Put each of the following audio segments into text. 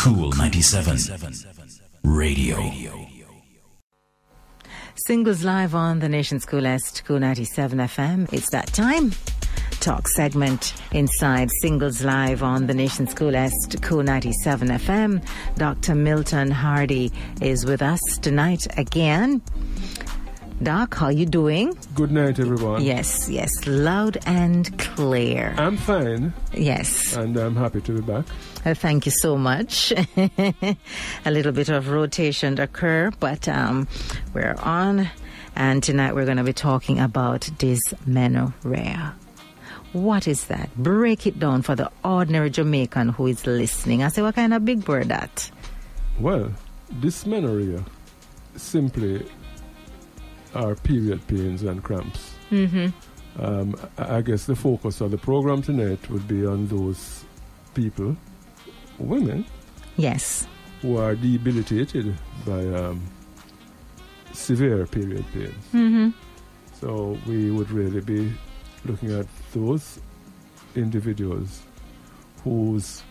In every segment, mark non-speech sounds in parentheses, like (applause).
Cool 97 Radio. Singles live on the nation's School Est, Cool 97 FM. It's that time. Talk segment inside Singles Live on the nation's School Est, Cool 97 FM. Dr. Milton Hardy is with us tonight again. Doc, how you doing? Good night, everyone. Yes, yes, loud and clear. I'm fine. Yes. And I'm happy to be back. Uh, thank you so much. (laughs) a little bit of rotation occur, but um, we're on. And tonight we're going to be talking about dysmenorrhea. What is that? Break it down for the ordinary Jamaican who is listening. I say, what kind of big word that? Well, dysmenorrhea simply are period pains and cramps. Mm-hmm. Um, I guess the focus of the program tonight would be on those people, women, Yes. who are debilitated by um, severe period pains. Mm-hmm. So we would really be looking at those individuals whose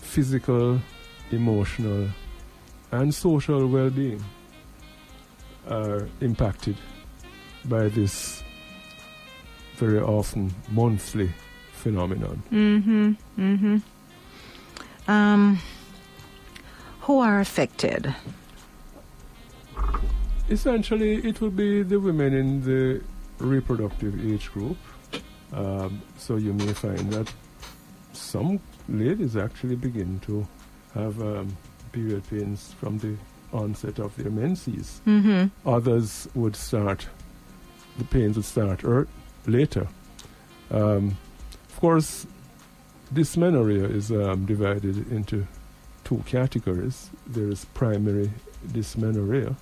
physical, emotional, and social well being are impacted by this very often monthly phenomenon. Mm-hmm. Mm-hmm. Um, who are affected? Essentially, it will be the women in the reproductive age group. Um, so you may find that some ladies actually begin to have um, period pains from the onset of their menses. Mm-hmm. Others would start, the pains would start er- later. Um, of course, dysmenorrhea is um, divided into two categories. There is primary dysmenorrhea,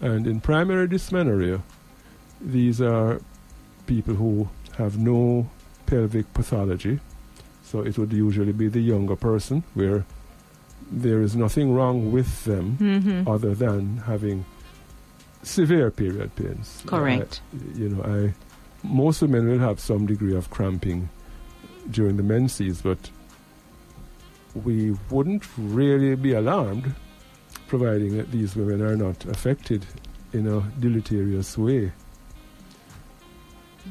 and in primary dysmenorrhea, these are people who have no pelvic pathology. So it would usually be the younger person where there is nothing wrong with them Mm-hmm. other than having severe period pains. Correct. I- you know, I most women will have some degree of cramping during the menses, but we wouldn't really be alarmed, providing that these women are not affected in a deleterious way.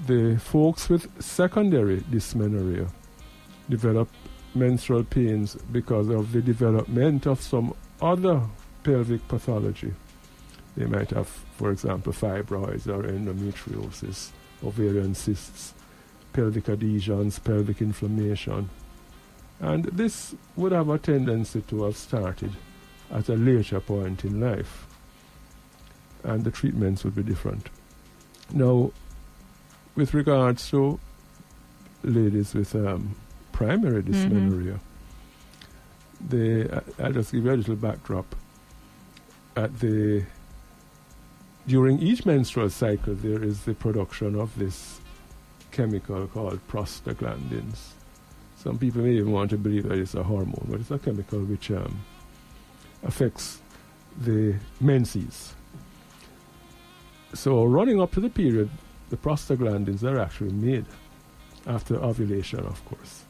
The folks with secondary dysmenorrhea develop menstrual pains because of the development of some other pelvic pathology. They might have, for example, fibroids or endometriosis, ovarian cysts, pelvic adhesions, pelvic inflammation. And this would have a tendency to have started at a later point in life. And the treatments would be different. Now, with regards to ladies with um, primary dysmenorrhea, they, I- I'll just give you a little backdrop. At the during each menstrual cycle, there is the production of this chemical called prostaglandins. Some people may even want to believe that it's a hormone, but it's a chemical which um, affects the menses. So, running up to the period, the prostaglandins are actually made after ovulation, of course,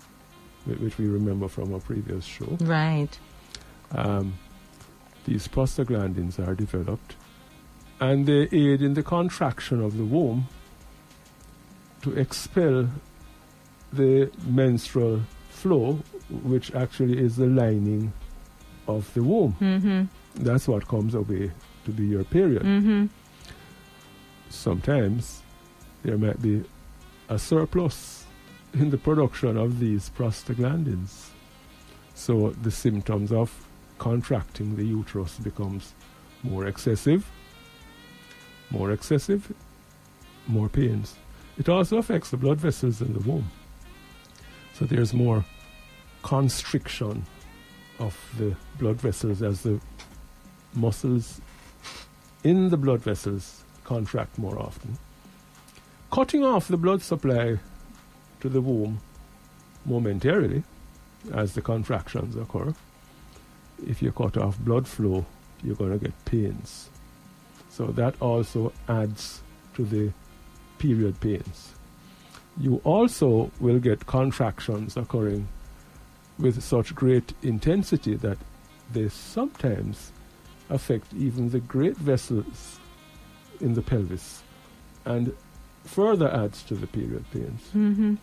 which we remember from our previous show. Right. Um, these prostaglandins are developed and they aid in the contraction of the womb to expel the menstrual flow, which actually is the lining of the womb. Mm-hmm. That's what comes away to be your period. Mm-hmm. Sometimes there might be a surplus in the production of these prostaglandins. So the symptoms of contracting the uterus becomes more excessive, more excessive, more pains. It also affects the blood vessels in the womb. So there's more constriction of the blood vessels as the muscles in the blood vessels contract more often. Cutting off the blood supply to the womb momentarily as the contractions occur. If you cut off blood flow, you're going to get pains. So that also adds to the period pains. You also will get contractions occurring with such great intensity that they sometimes affect even the great vessels in the pelvis and further adds to the period pains. Mm-hmm.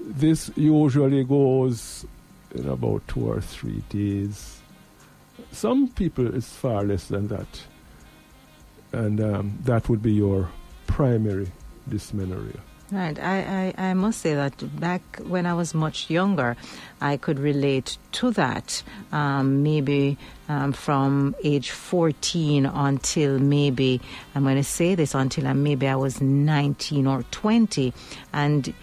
This usually goes in about two or three days. Some people it's far less than that. And um, that would be your primary dysmenorrhea. Right. I, I, I must say that back when I was much younger, I could relate to that. Um, maybe um, from age 14 until maybe, I'm going to say this, until maybe I was 19 or 20. And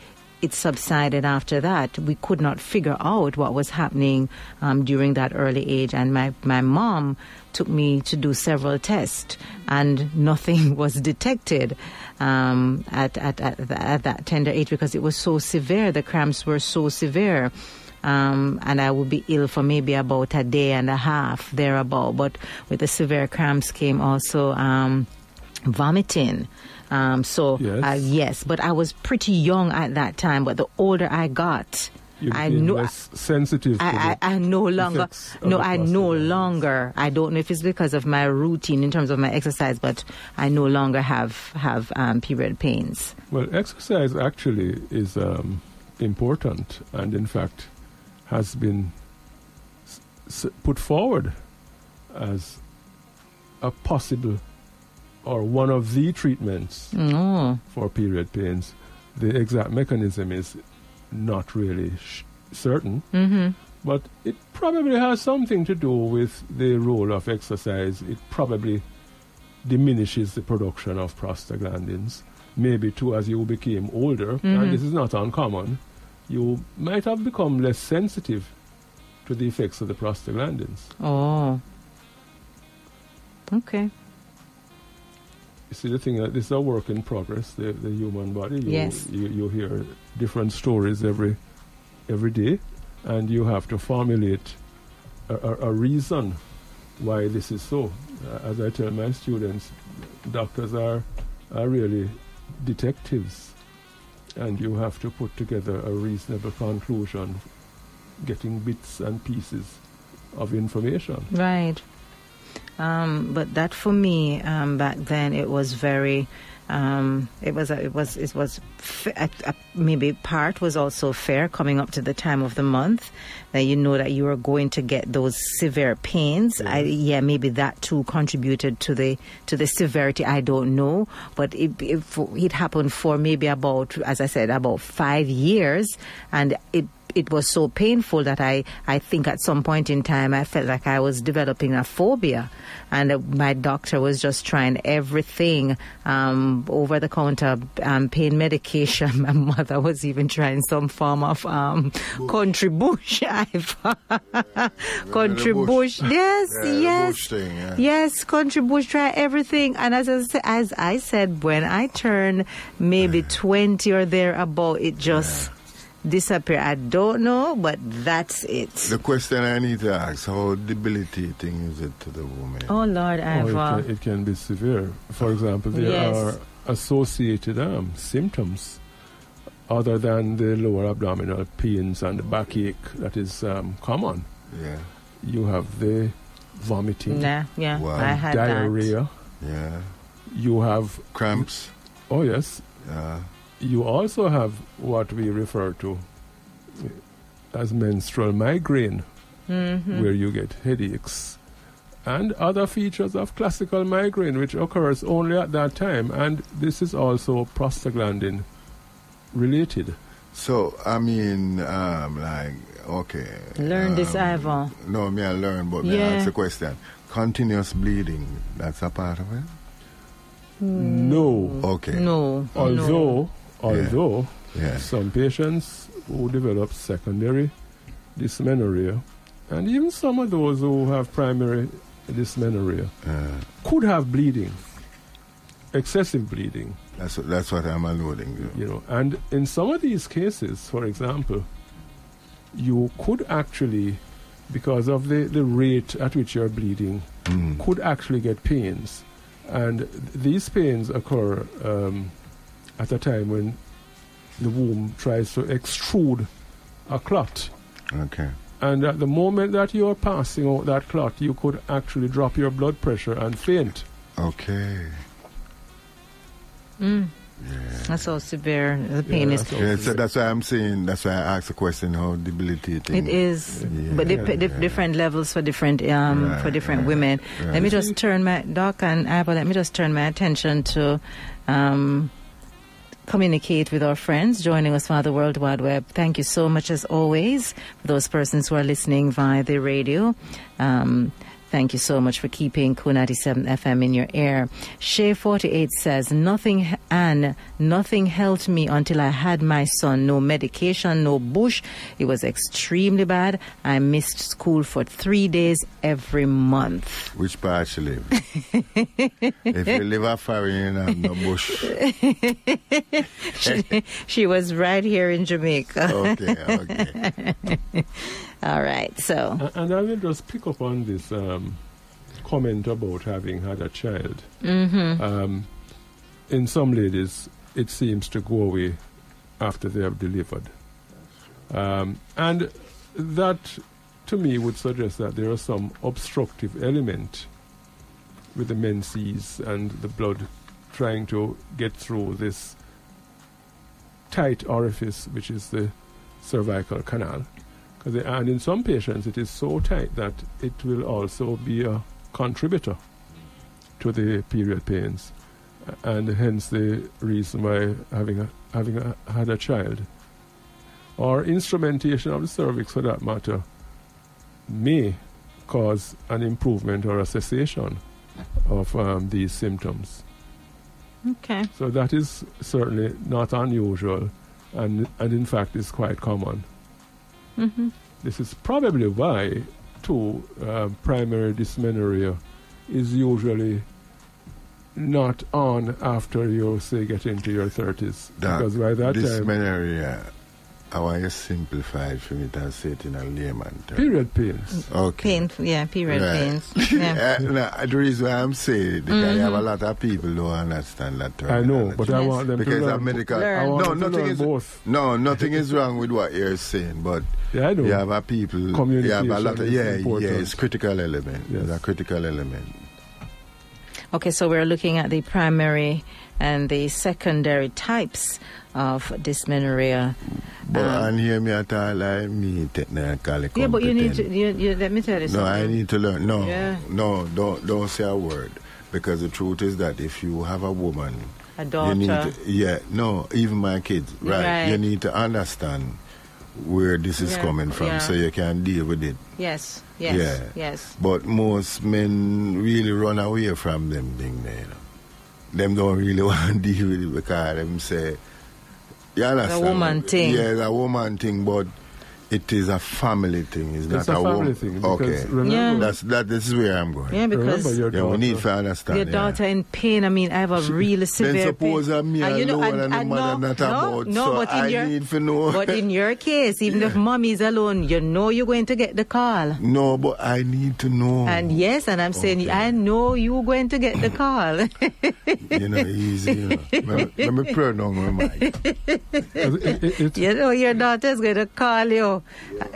it subsided after that. We could not figure out what was happening um, during that early age. And my, my mom took me to do several tests, and (laughs) nothing was detected um, at, at, at, at, that tender age because it was so severe. The cramps were so severe. Um, and I would be ill for maybe about a day and a half thereabout. But with the severe cramps came also um, vomiting. Um, so yes. Uh, yes, but I was pretty young at that time. But the older I got, you I know sensitive. I, I, I, no longer no I no longer I don't know if it's because of my routine in terms of my exercise, but I no longer have have um, period pains. Well, exercise actually is um, important, and in fact, has been s- put forward as a possible or one of the treatments oh. for period pains. The exact mechanism is not really sh- certain, mm-hmm. but it probably has something to do with the role of exercise. It probably diminishes the production of prostaglandins. Maybe too, as you became older, mm-hmm. and this is not uncommon, you might have become less sensitive to the effects of the prostaglandins. Oh. Okay. You see, the thing, uh, this is a work in progress, the, the human body. You, yes. You, you hear different stories every, every day, and you have to formulate a, a, a reason why this is so. Uh, as I tell my students, doctors are, are really detectives, and you have to put together a reasonable conclusion, getting bits and pieces of information. Right. Um, but that for me um, back then it was very um, it was a, it was it was maybe part was also fair coming up to the time of the month that you know that you were going to get those severe pains. Yes. I, yeah, maybe that too contributed to the to the severity. I don't know, but it, it it happened for maybe about as I said about five years, and it it was so painful that I, I think at some point in time I felt like I was developing a phobia. And uh, my doctor was just trying everything um, over the counter um, pain medication. (laughs) My mother was even trying some form of um, country bush. country (laughs) bush. Yes, Yeah, yes. thing, yeah. Yes, country bush, try everything. And as I, as I said, when I turned maybe 20 or thereabout, it just disappeared. I don't know, but that's it. The question I need to ask: How debilitating is it to the woman? Oh, Lord, I've. it, uh, can, it can be severe. For example, there Yes. are associated um, symptoms other than the lower abdominal pains and the backache that is um, common. Yeah, You have the vomiting, nah, yeah, Wow. I had that. diarrhea. yeah. You have, Cramps. oh yes, Yeah. You also have what we refer to as menstrual migraine, Mhm. where you get headaches and other features of classical migraine, which occurs only at that time. And this is also prostaglandin related. So I mean, um, like, okay. Learn this, um, Ivan. No, me I learn, but me Yeah. I ask the question. Continuous bleeding. That's a part of it. No, Okay. No. no. Although Yeah. some patients who develop secondary dysmenorrhea, and even some of those who have primary dysmenorrhea, Uh, could have bleeding, excessive bleeding. that's what, that's what I'm alluding to. you know and in some of these cases for example you could actually because of the, the rate at which you're bleeding Mm. could actually get pains and th- these pains occur um, at a time when the womb tries to extrude a clot Okay. And at the moment that you are passing out that clot, you could actually drop your blood pressure and faint. Okay. Mm. That's how severe the pain Yeah, is. so- Yeah, so that's why I'm saying, that's why I asked the question how debilitating. It is, Yeah. but dip- dip- Yeah. different levels for different um, for different right, women. Let me just turn my doc and Abba. Let me just turn my attention to um, communicate with our friends joining us via the World Wide Web. Thank you so much, as always, for those persons who are listening via the radio. Um, Thank you so much for keeping Cool 97 FM in your ear. Shay48 says, Nothing, and nothing helped me until I had my son. No medication, no bush. It was extremely bad. I missed school for three days every month. Which part you live? (laughs) if you live a foreign, don't no bush. (laughs) she, she was right here in Jamaica. Okay, okay. (laughs) All right, so. A- And I will just pick up on this um, comment about having had a child. Mm-hmm. Um, in some ladies, it seems to go away after they have delivered. Um, and that, to me, would suggest that there is some obstructive element with the menses and the blood trying to get through this tight orifice, which is the cervical canal. And in some patients, it is so tight that it will also be a contributor to the period pains, and hence the reason why having a, having a, had a child or instrumentation of the cervix, for that matter, may cause an improvement or a cessation of um, these symptoms. Okay. So that is certainly not unusual, and and in fact is quite common. Mm-hmm. This is probably why, too, uh, primary dysmenorrhea is usually not on after you say get into your thirties, Doc, because by that time Dysmenorrhea, I want you simplify it for me to say it in a layman term. period pains. Okay. Pain, yeah, period Right. pains. (laughs) Yeah. Uh, no, the reason why I'm saying it, because I have a lot of people who don't understand that term. I know, but I want them because to a learn. medical. Learn. I want No, them to nothing learn is both. no, nothing is wrong with what you're saying, but Yeah, I know. you have a people. You have a lot of is yeah, yeah, it's critical element. Yes. It's a critical element. Okay, so we're looking at the primary and the secondary types of dysmenorrhea. But Um, and hear me at all, I me technically Yeah, but you need to. You, you, let me tell you something. No, I need to learn. No, Yeah. no, don't don't say a word, because the truth is that if you have a woman, a you need daughter. to, yeah, no, even my kids, right? Right. You need to understand where this is Yeah, coming from, yeah. so you can deal with it. Yes, yes, Yeah. yes. But most men really run away from them thing there. You know. Them don't really (laughs) want to deal with it because them say, you understand? woman thing. Yeah, a woman thing, but it is a family thing. It's, It's not a a family woman thing. Okay, remember, Yeah. that's that. This is where I'm going. Yeah, because remember your Yeah, we need to understand. your yeah. daughter in pain. I mean, I have a really severe Then suppose pain. I'm me And you know, alone and- and, the and mother no, not no, about. no, so but in I your- need to know. (laughs) But in your case, even if mommy's alone, you know you're going to get the call. no, but I need to know. And yes, and I'm saying, I know you're going to get the call. (laughs) you know, easy. You know. let, me, let me pray down my mind. 'cause it, it, it, you know your daughter's going to call you.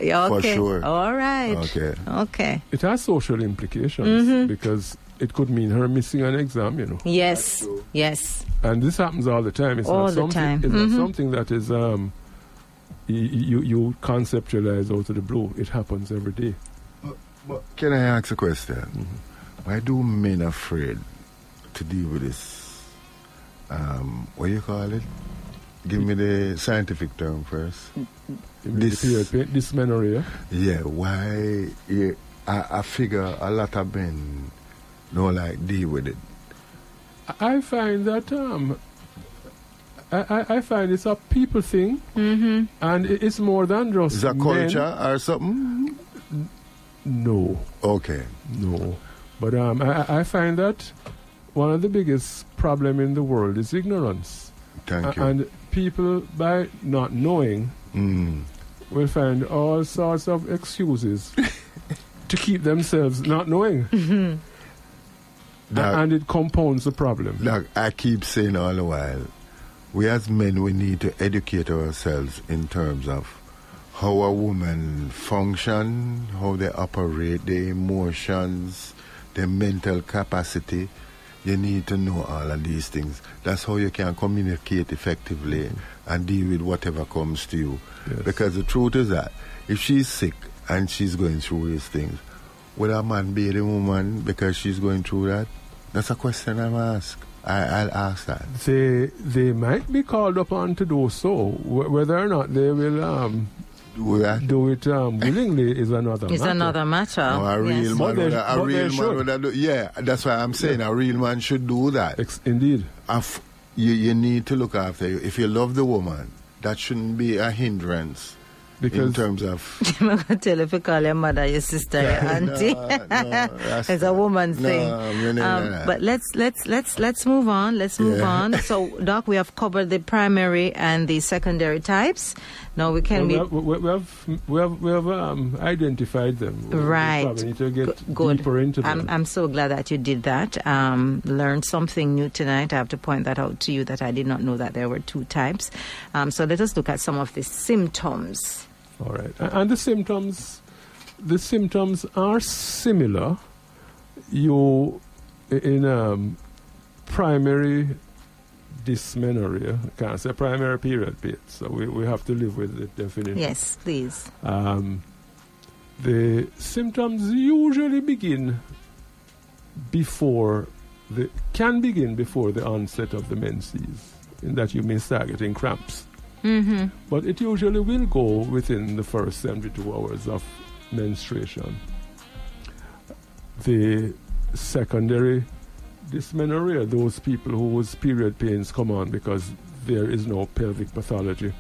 Yeah, For Okay. sure. All right. Okay. Okay. it has social implications Mm-hmm. because it could mean her missing an exam, you know. Yes. Yes. And this happens all the time. It's All not the something, time. It's Mhm. not something that is um, you, you you conceptualize out of the blue. It happens every day. But can I ask a question? Mm-hmm. Why do men afraid to deal with this? Um, what you call it? Give me the scientific term first. This- This period pain, dysmenorrhea. Yeah, why? Yeah, I, I figure a lot of men don't like deal with it. I find that um, I, I, I find it's a people thing, Mm-hmm. and it's more than just Is that men. culture or something? No, Okay. no. But um, I, I- I find that one of the biggest problem in the world is ignorance, Thank you. and people by not knowing Mm. will find all sorts of excuses (laughs) to keep themselves not knowing, A- That- and it compounds the problem. Like I keep saying all the while, we as men we need to educate ourselves in terms of how a woman function, how they operate, their emotions, their mental capacity. You need to know all of these things. That's how you can communicate effectively and deal with whatever comes to you. Yes. Because the truth is that if she's sick and she's going through these things, will a man be the woman because she's going through that? That's a question I'm asked. I, I'll ask that. They they might be called upon to do so. Wh- Whether or not they will um, Do that. do it um, willingly is another It's matter. another matter. No, a real yes. Man, they- would, a but real man should. would do, yeah, that's why I'm saying a real man should do that. Ex- indeed. Af- you, you need to look after you. If you love the woman, that shouldn't be a hindrance in terms of. (laughs) I'm going to tell if you call your mother, your sister, your (laughs) auntie. No, no, that's (laughs) it's a woman no, thing. me neither Um, but let's let's let's let's move on. Let's move Yeah. on. So, Doc, we have covered the primary and the secondary types. Now we can well, we, have, we have we have we have um, identified them. We- we Right. probably need to get good. deeper into them. I'm, I'm so glad that you did that. Um, learned something new tonight. I have to point that out to you that I did not know that there were two types. Um, so let us look at some of the symptoms. All right, and the symptoms, the symptoms are similar. You in um, primary dysmenorrhea, say primary period pain, so we, we have to live with it definitely. Yes, please. Um, the symptoms usually begin before the can begin before the onset of the menses, in that you may start getting cramps. Mm-hmm. But it usually will go within the first 72 hours of menstruation. The secondary dysmenorrhea, those people whose period pains come on because there is no pelvic pathology,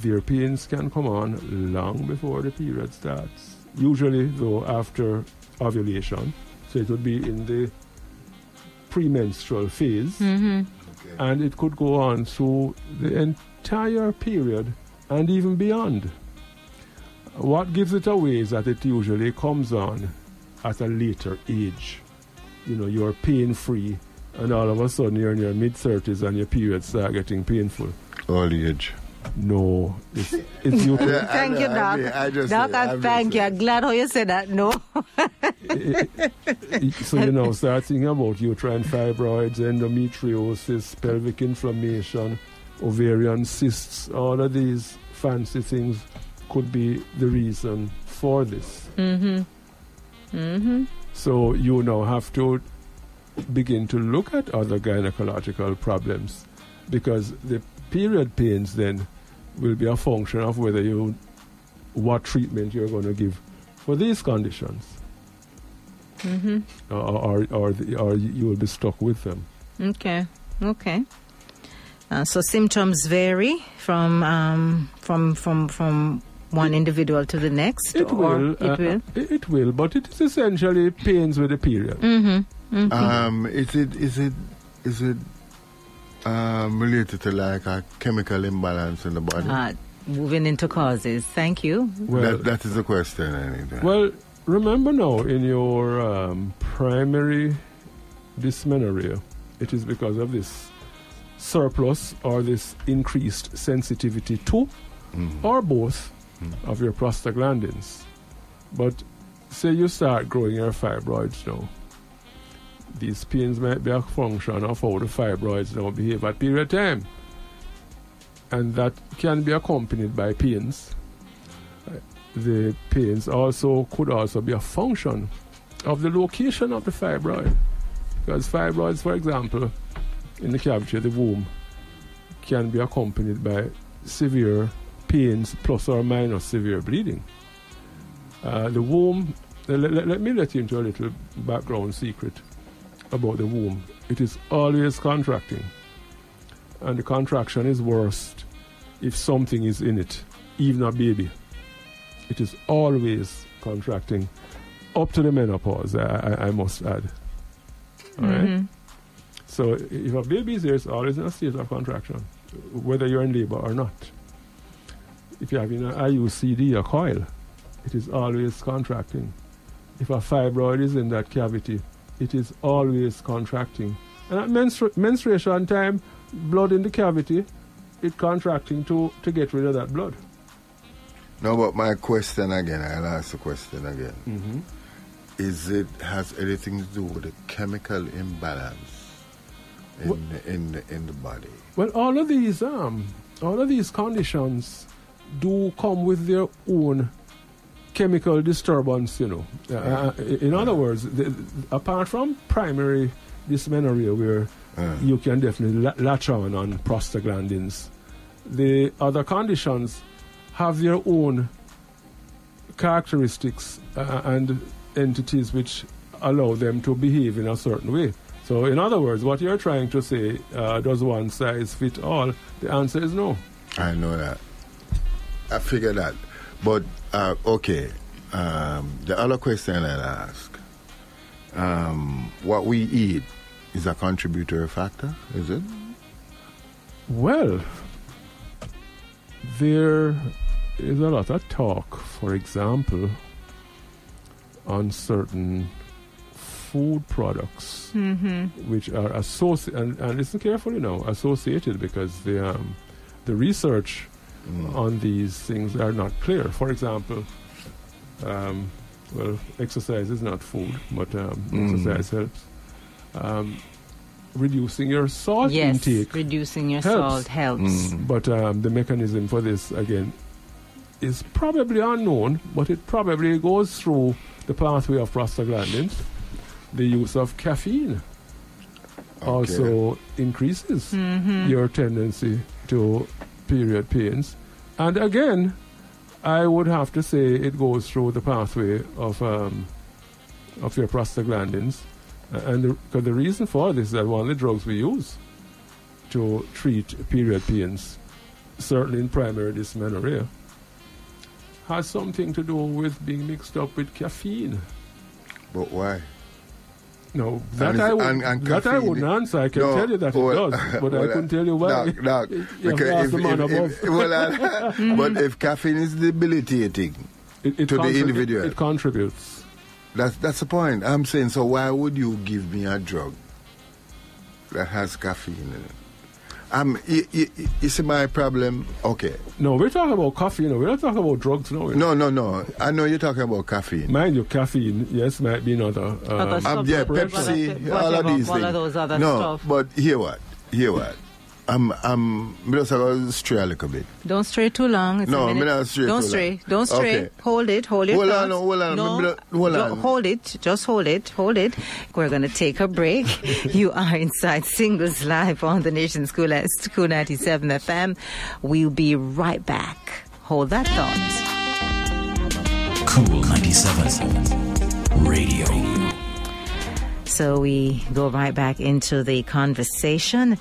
their pains can come on long before the period starts. Usually, though, after ovulation. So it would be in the premenstrual phase Mm-hmm. and it could go on through the entire period and even beyond. What gives it away is that it usually comes on at a later age. You know, you're pain free, and all of a sudden you're in your mid 30s and your periods start getting painful. All age. No, it's, it's you. (laughs) Yeah, Thank I you, know, I Doc. mean, I just Doc, say- I I'm thank you. I'm glad how you said that. No. (laughs) so you know, start thinking about uterine fibroids, endometriosis, pelvic inflammation, ovarian cysts. All of these fancy things could be the reason for this. mm-hmm. Mm-hmm. So you now have to begin to look at other gynecological problems because the period pains then will be a function of whether you what treatment you're going to give for these conditions Mm-hmm. or or, or, the, or you will be stuck with them. Okay. Okay. Uh, so symptoms vary from um, from from from one individual to the next. It or will. It uh, will. It, it will, but it is essentially pains with a period. Mm-hmm. mm-hmm. Um, is it is it is it um, related to like a chemical imbalance in the body? uh, moving into causes. Thank you. Well, that, that is the question. I need to- well, remember now in your um, primary dysmenorrhea, it is because of this surplus or this increased sensitivity to Mhm. or both Mm. of your prostaglandins. But say you start growing your fibroids now. These pains might be a function of how the fibroids now behave at period time. And that can be accompanied by pains. The pains also could also be a function of the location of the fibroid. Because fibroids, for example, in the cavity of the womb, can be accompanied by severe pains plus or minus severe bleeding. Uh, the womb, let, let- let me let you into a little background secret about the womb. It is always contracting. And the contraction is worst if something is in it, even a baby. It is always contracting up to the menopause, I, I, I must add. All right? Mhm. So if a baby is there, it's always in a state of contraction, whether you're in labor or not. If you have an IUCD, a coil, it is always contracting. If a fibroid is in that cavity, it is always contracting. And at menstru- menstruation time, blood in the cavity, it contracting to, to get rid of that blood. No, but my question again, I'll ask the question again. Mm-hmm. Is it has anything to do with the chemical imbalance in the, in the, in the body? Well, all of these um, all of these conditions do come with their own chemical disturbance. You know, Uh, uh, in other words, the, apart from primary dysmenorrhea, where Uh, you can definitely la- latch on on prostaglandins, the other conditions have their own characteristics uh, and entities which allow them to behave in a certain way. So, in other words, what you're trying to say, uh, does one size fit all? The answer is no. I know that. I figure that. But, uh, okay, um, the other question I'll ask um, what we eat is a contributory factor, is it? Well, there is a lot of talk, for example, on certain food products Mm-hmm. which are associated, and, and listen carefully now, associated because the, um, the research Mm. on these things are not clear. For example, um, well, exercise is not food, but um, Mm. exercise helps. Um, reducing your salt Yes, intake reducing your helps. salt helps. Mm. but um, the mechanism for this, again, is probably unknown, but it probably goes through the pathway of prostaglandins. The use of caffeine Okay. also increases Mm-hmm. your tendency to period pains. And again, I would have to say it goes through the pathway of um, of your prostaglandins. And the, 'cause the reason for this is that one of the drugs we use to treat period pains, certainly in primary dysmenorrhea, has something to do with being mixed up with caffeine. But why? No, that I, would, and- and that I wouldn't answer. I can No, tell you that well- it does, (laughs) but I well, couldn't tell you why. (laughs) You have because if, if- if- (laughs) well, I- mm-hmm. but if caffeine is debilitating, It, it to the individual. It, contributes. that's that's the point. I'm saying, so why would you give me a drug that has caffeine in it? Um, you, you, you see my problem? Okay. No, we're talking about coffee. You know, we're not talking about drugs now. you know. No, no, no. I know you're talking about caffeine. Mind you, caffeine, yes, might be another. Other stuff. Um, yeah, What- what- Pepsi, all of whatever, these all things. of those other no, stuff. but hear what? Hear what? I'm, I'm, me just go stray a little bit. Don't stray too long. It's No, a me minute. not stray Don't too stray. long. Don't stray. Okay. Hold it. Hold it. Hold on, no, hold on. No, Me hold on. hold it. Just hold it. Hold it. We're going to take a break. (laughs) you are inside Singles Live on the Nation School at School 97 FM. We'll be right back. Hold that thought. Cool 97 Radio. So we go right back into the conversation.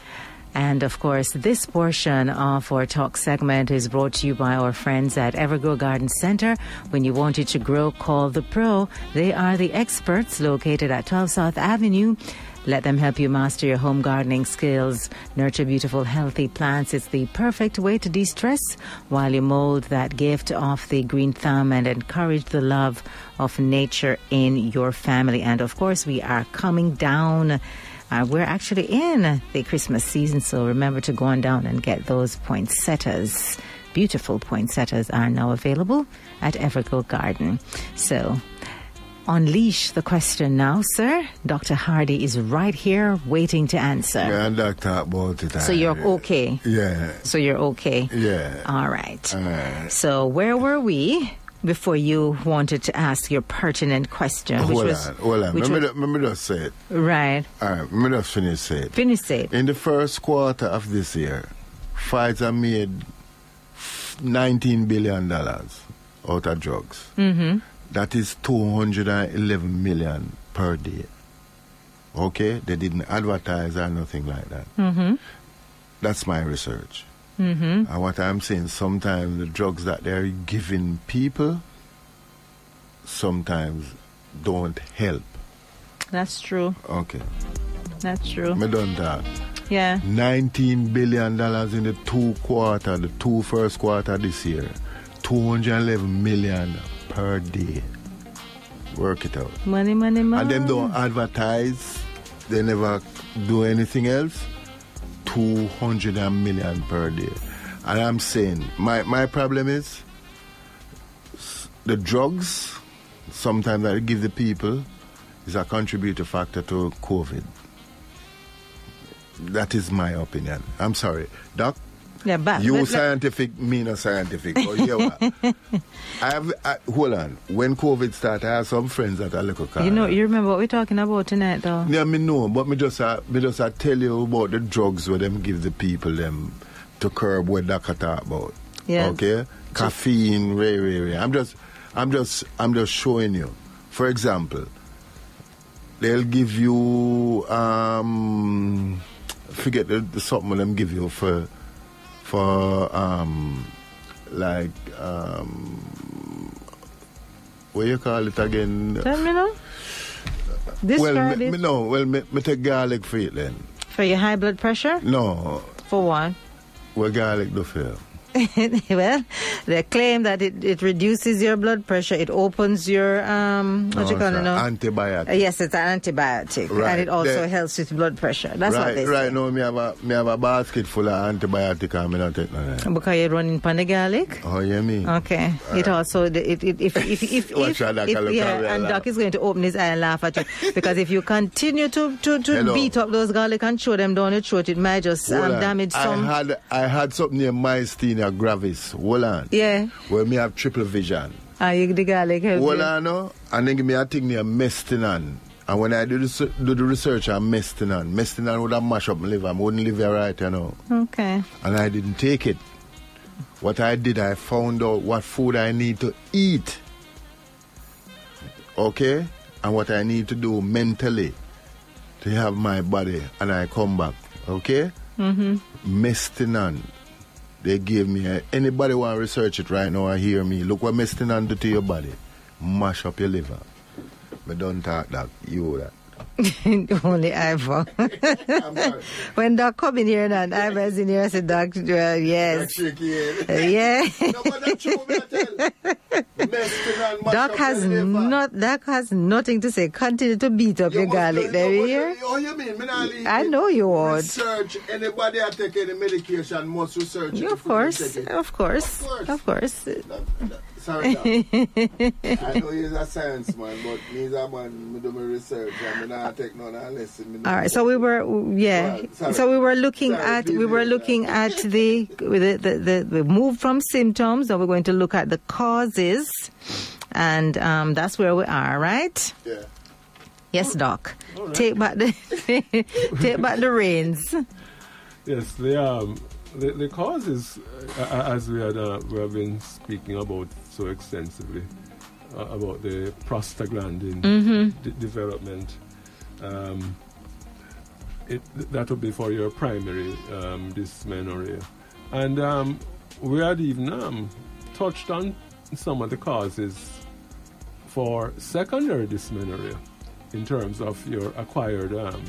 And of course, this portion of our talk segment is brought to you by our friends at Evergrow Garden Center. When you want it to grow, call the pro. They are the experts located at 12 South Avenue. Let them help you master your home gardening skills. Nurture beautiful, healthy plants. It's the perfect way to de stress while you mold that gift of the green thumb and encourage the love of nature in your family. And of course, we are coming down. Uh, we're actually in the Christmas season, so remember to go on down and get those poinsettias. Beautiful poinsettias are now available at Evergrow Garden. So, unleash the question now, sir. Dr. Hardy is right here waiting to answer. Doc talk about it. So you're okay. Yeah, So you're okay. yeah. All right. Uh, So where were we before you wanted to ask your pertinent question? which hold was, on, hold on. which Let me, was- let me just say it. right. All right, let me just finish it. Finish it. In the first quarter of this year, Pfizer made $19 billion out of drugs. Mm-hmm. That is 211 million per day. Okay? They didn't advertise or nothing like that. Mm-hmm. That's my research. Mm-hmm. And what I'm saying, sometimes the drugs that they're giving people sometimes don't help. That's true. Okay. That's true. Me done that. Yeah. 19 billion dollars in the two quarter, the two first quarter this year. 211 million per day. Work it out. Money, money, money. And them don't advertise. They never do anything else. 200 million per day. And I'm saying, my, my problem is the drugs sometimes that give the people is a contributor factor to COVID. That is my opinion. I'm sorry, Doc. Yeah, but You let- scientific, me not scientific. But yeah, what? (laughs) I have. I, hold on. When COVID started, I have some friends that are little car. you know, you remember what we're talking about tonight, though. Yeah, me know, but me just uh, me just uh, tell you about the drugs where them give the people them to curb what doctor talk about. Yeah. Okay. Caffeine, ray, ray. I'm just, I'm just, I'm just showing you. For example, they'll give you um, forget the, the something them give you for, for um, like um, what you call it again? Tell me now. Well, me, me, no, well, me, me take garlic for it then. for your high blood pressure. No, For what? what garlic do for? (laughs) well, they claim that it, it reduces your blood pressure. It opens your um what you call it now? Antibiotic. Uh, yes, it's an antibiotic, Right. and it also They- helps with blood pressure. That's what right, they right say. now, me have a me have a basket full of antibiotic and me not take none that. Because you're running pan the garlic. Oh, yeah, me. Okay. It also it, it, if if if, if, (laughs) Doc, if yeah, and. Doc is going to open his eye and laugh at you (laughs) because if you continue to to, to Hello. beat up those garlic and chew them down your throat, it might just um, damage some. I had I had something near myasthenia gravis. Hold on. yeah. Where me have triple vision. Ah, you the Hold you. on, no? And then give me a thing near mestinon. And when I do the, do the research on mestinon, mestinon would have mash up my liver. I wouldn't live here right, you know. Okay. and I didn't take it. What I did, I found out what food I need to eat. Okay? And what I need to do mentally to have my body, and I come back. Okay? Mm-hmm. Mestinon. They gave me, a, anybody want to research it right now I hear me, look what Mestinon do to your body. Mash up your liver. But don't talk that, you that. (laughs) Only Ivor. (laughs) I'm when Doc come in here and Ivor is in here, I said, Doc, uh, yes. Head. Uh, yeah. (laughs) No, but that's true, me I tell. Mestinon, mash Doc has not. Doc has nothing to say. Continue to beat up You your garlic. There you hear? Oh, you mean? Me I know you would. Research. Anybody that take any medication must research it. Of course, of course, Of course. of course. (laughs) That- that- Sorry, I know he's a science man, but me's a man. Me do my research and me not take none unless me. All right, so we were, yeah. Right, sorry. So we were looking Sorry, at we were leave looking at the the, the the the move from symptoms. and we're going to look at the causes, and um, that's where we are, right? Yeah. Yes, Doc. All right. Take back the (laughs) take back the reins. Yes, the um, the, the causes, uh, uh, as we had uh, we have been speaking about so extensively uh, about the prostaglandin de- development. Um, it that would be for your primary um, dysmenorrhea, and um, we had even um, touched on some of the causes for secondary dysmenorrhea in terms of your acquired um,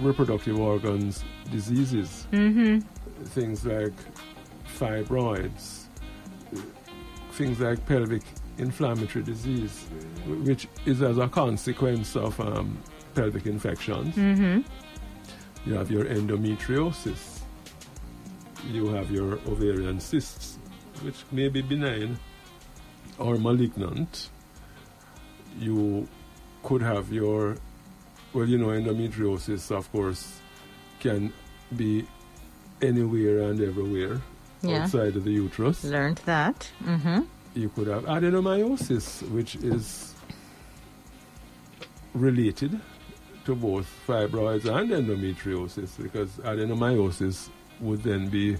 reproductive organs diseases. Mm-hmm. Things like fibroids, things like pelvic inflammatory disease, which is as a consequence of um, pelvic infections. Mm-hmm. You have your endometriosis. You have your ovarian cysts, which may be benign or malignant. You could have your, well, you know, endometriosis, of course, can be anywhere and everywhere Yeah. outside of the uterus. Learned that. Mm-hmm. You could have adenomyosis, which is related to both fibroids and endometriosis because adenomyosis would then be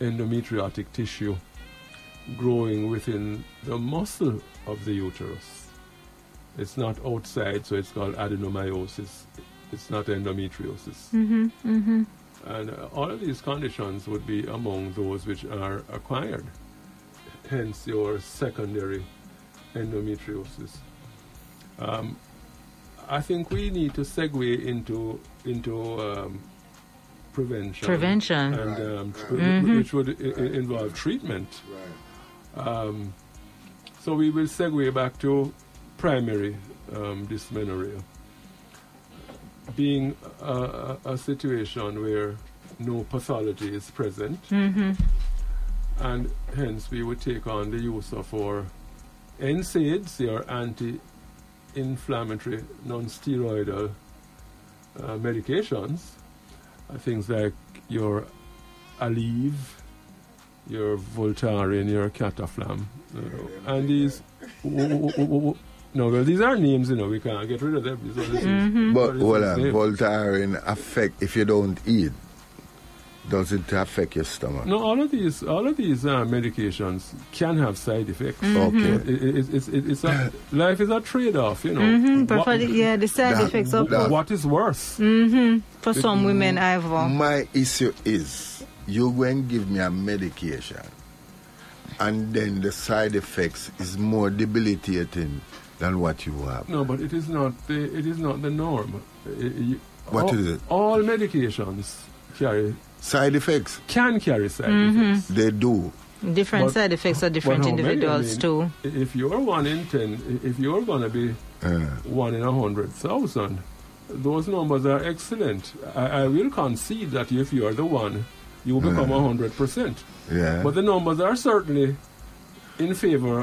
endometriotic tissue growing within the muscle of the uterus. It's not outside, so it's called adenomyosis. It's not endometriosis. Mm-hmm. Mm-hmm. And uh, all of these conditions would be among those which are acquired, hence your secondary endometriosis. Um, I think we need to segue into into um, prevention. Prevention. and Right, um, right. tr- Mhm. which would i- i- involve treatment. Right. Um, so we will segue back to primary um, dysmenorrhea. Being a, a, a situation where no pathology is present, Mm-hmm. and hence we would take on the use of our NSAIDs, your anti-inflammatory, non-steroidal uh, medications, uh, things like your Aleve, your Voltaren, your Cataflam, uh, and these. (laughs) w- w- w- w- no, well, these are names, you know. We can't get rid of them. These are the things- But what is hold his? Voltaren affect if you don't eat. Does it affect your stomach? No, all of these, all of these uh, medications can have side effects. Okay. It, it, it's, it, it's a, (laughs) life is a trade-off, you know. Mm-hmm, but What- for the, yeah, the side That- effects of that- what is worse? mm-hmm, for some women, Ivor. My issue is you go and give me a medication, and then the side effects is more debilitating than what you have. No, but it is not the it is not the norm. Uh, you- What all, is it? All medications carry Side effects, can carry side Mm-hmm. effects. they do. Different But- side effects of But different how many? I individuals mean, too. If you're one in ten, if you're going to be Uh, one in a hundred thousand, those numbers are excellent. I, I will concede that if you're the one, you will become a hundred percent. yeah. But the numbers are certainly in favor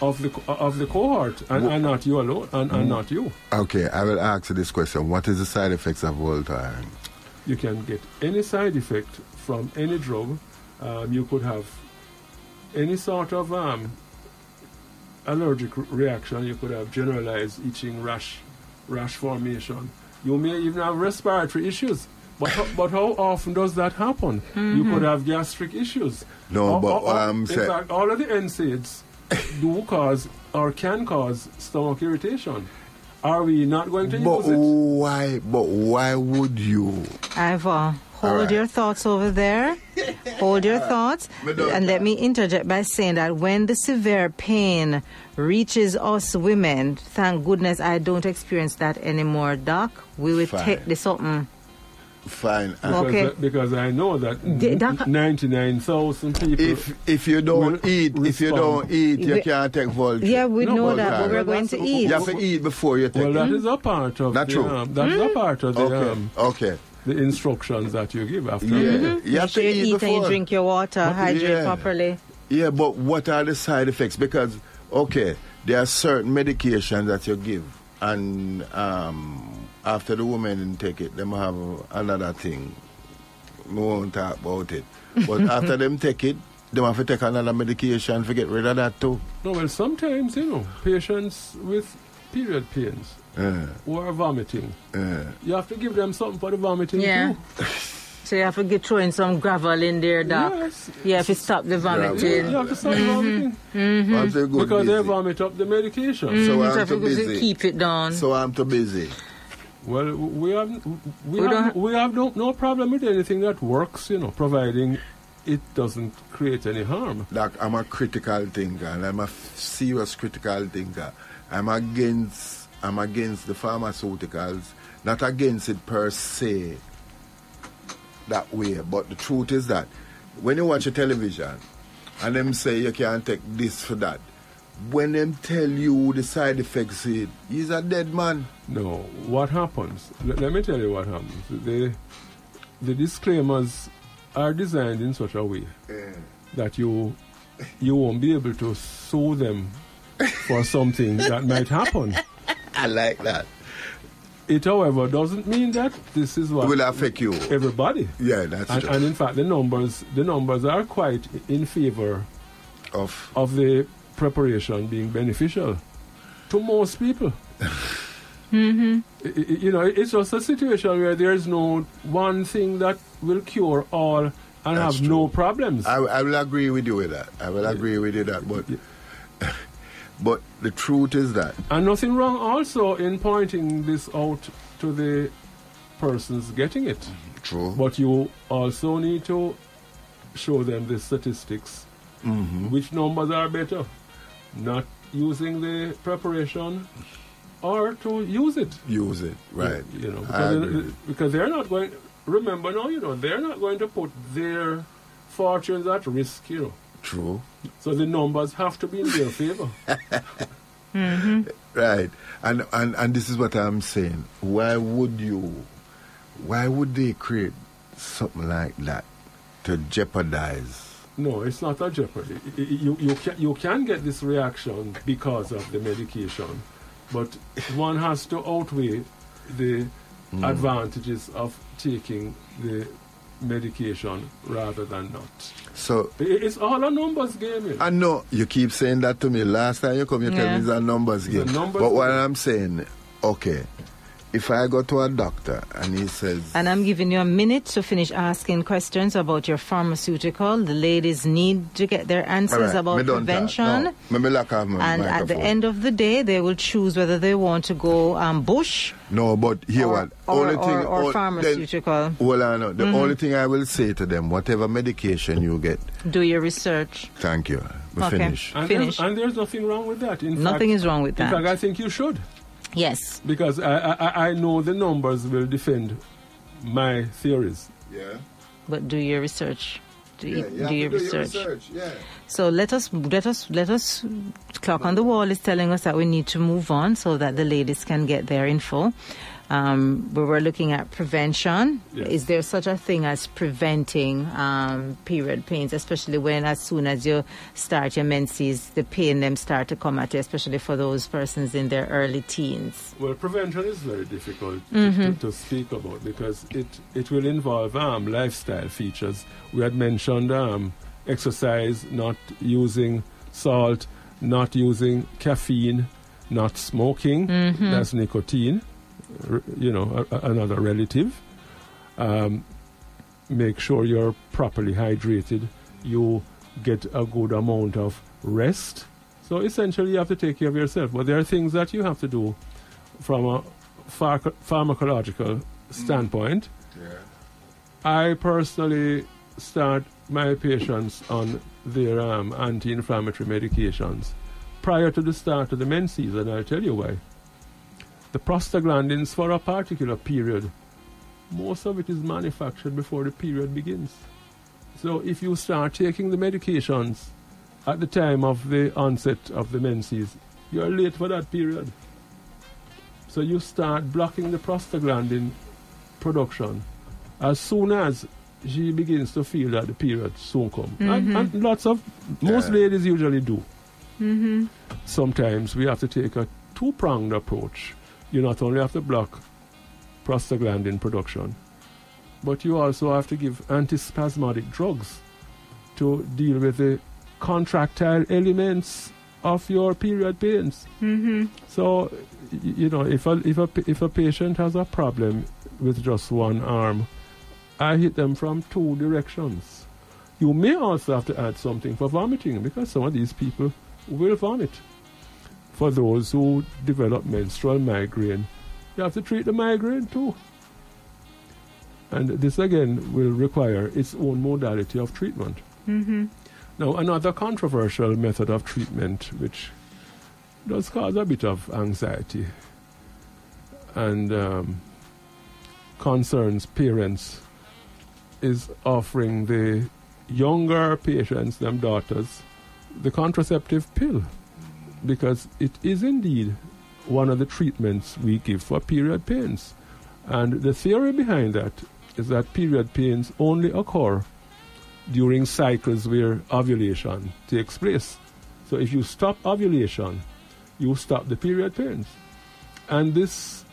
of the of the cohort, and, and not you alone, and, and not you. okay, I will ask you this question: What is the side effects of Voltaren? You can get any side effect from any drug. Um, you could have any sort of um, allergic reaction. You could have generalized itching, rash, rash formation. You may even have respiratory issues. But, ho- but how often does that happen? You could have gastric issues. No, Or- but or- or- I'm in fact, all of the NSAIDs do cause or can cause stomach irritation. Are we not going to But use it? why? But why would you? Ivor, hold All right. your thoughts over there. hold your (laughs) uh, thoughts. And let me interject by saying that when the severe pain reaches us women, thank goodness I don't experience that anymore, Doc. We will Fine. take this something. Fine. and Well, Because, Okay. because I know that The- doc- 99,000 people. If if you don't will eat, if you don't eat, you We- can't take Voltaren. Yeah, we No, know but that, but we're going to eat. You have to eat before you take well, that it. is a part of Not the, true. Um, that's a part of the, Okay. um, okay. the instructions that you give after. Yeah. You have sure to eat eat and you drink your water, But- hydrate yeah. properly. Yeah, but what are the side effects? Because okay, there are certain medications that you give, and um, after the woman take it, them have another thing. We won't talk about it. But (laughs) after them take it, them have to take another medication to get rid of that too. No, well, sometimes, you know, patients with period pains Uh, who are vomiting, uh, you have to give them something for the vomiting Yeah. too. (laughs) So you have to get throwing some gravel in there, Doc. Yes. Yeah, if you stop the vomiting. You vomiting. have to stop vomiting I'm too good because they vomit up the medication. So Mhm, I'm so too busy. keep it down. So I'm too busy. Well, we have we, We have, we have no, no problem with anything that works, you know, providing it doesn't create any harm. Like I'm a critical thinker, and I'm a serious critical thinker. I'm against I'm against the pharmaceuticals, not against it per se. That way, but the truth is that when you watch a television, and them say you can't take this for that, when them tell you the side effects, it he's a dead man. No, what happens? Let, let me tell you what happens. The the disclaimers are designed in such a way eh. that you you won't be able to sue them for something that might happen. (laughs) I like that. It, however, doesn't mean that this is what will affect you. everybody. Yeah, that's And, true. and in fact, the numbers the numbers are quite in favor of of the preparation being beneficial to most people. (laughs) I- I- You know, it's just a situation where there is no one thing that will cure all and That's have no problems. I, I will agree with you with that. I will agree with you that, but (laughs) but the truth is that and nothing wrong also in pointing this out to the persons getting it. true. But you also need to show them the statistics. Mm-hmm. Which numbers are better? Not using the preparation or to use it. Use it right. You know, I because, because they're not going. Remember now, you know, they're not going to put their fortunes at risk. You know, True. so the numbers have to be in their favor. (laughs) Mm-hmm. Right. And, and and this is what I'm saying. Why would you? Why would they create something like that to jeopardize No, it's not a jeopardy. I- I- You, you, can, you can get this reaction because of the medication, but one has to outweigh the mm. advantages of taking the medication rather than not. So It's all a numbers game. you know. I know you keep saying that to me. Last time you come, you tell me it's a numbers It's a game. numbers but what game. I'm saying, okay, if I go to a doctor and he says, And I'm giving you a minute to finish asking questions about your pharmaceutical. The ladies need to get their answers Alright, about me don't prevention. No, me, me lock off my And at the end of the day, they will choose whether they want to go um, bush No, but here or, what? or, only or, thing, or all- pharmaceutical. Mm-hmm. Then, well, I know. The only thing I will say to them, whatever medication you get, Do your research. thank you. We Okay. finish. And Finish. there's, and there's nothing wrong with that. In Nothing fact, is wrong with that. In fact, that. I think you should. Yes. Because I, I, I- I know the numbers will defend my theories. Yeah. But do your research. Do, Yeah, you- you do your do research. Your research. Yeah. So let us let us let us clock on the wall is telling us that we need to move on so that the ladies can get their info. Um, we were looking at prevention. Yes. Is there such a thing as preventing um, period pains, especially when as soon as you start your menses, the pain them start to come at you, especially for those persons in their early teens. Well, prevention is very difficult to, to, to speak about because it, it will involve um, lifestyle features. We had mentioned um, exercise, not using salt, not using caffeine, not smoking. That's nicotine, you know, a, another relative. Um, make sure you're properly hydrated. You get a good amount of rest. So essentially, you have to take care of yourself. But there are things that you have to do from a pharma- pharmacological standpoint. Yeah. I personally start my patients on their um, anti-inflammatory medications prior to the start of the menses, season. I'll tell you why. The prostaglandins for a particular period, most of it is manufactured before the period begins. So if you start taking the medications at the time of the onset of the menses, you're late for that period. So you start blocking the prostaglandin production as soon as she begins to feel that the period soon come. And, mm-hmm. and lots of, most Yeah. ladies usually do. Mm-hmm. Sometimes we have to take a two pronged approach. You not only have to block prostaglandin production, but you also have to give antispasmodic drugs to deal with the contractile elements of your period pains. Mm-hmm. So, you know, if a, if, a, if a patient has a problem with just one arm, I hit them from two directions. You may also have to add something for vomiting because some of these people will vomit. For those who develop menstrual migraine, you have to treat the migraine too. And this again will require its own modality of treatment. Now, another controversial method of treatment, which does cause a bit of anxiety and um, concerns parents, is offering the younger patients, them daughters, the contraceptive pill, because it is indeed one of the treatments we give for period pains. And the theory behind that is that period pains only occur during cycles where ovulation takes place. So if you stop ovulation, you stop the period pains. And this,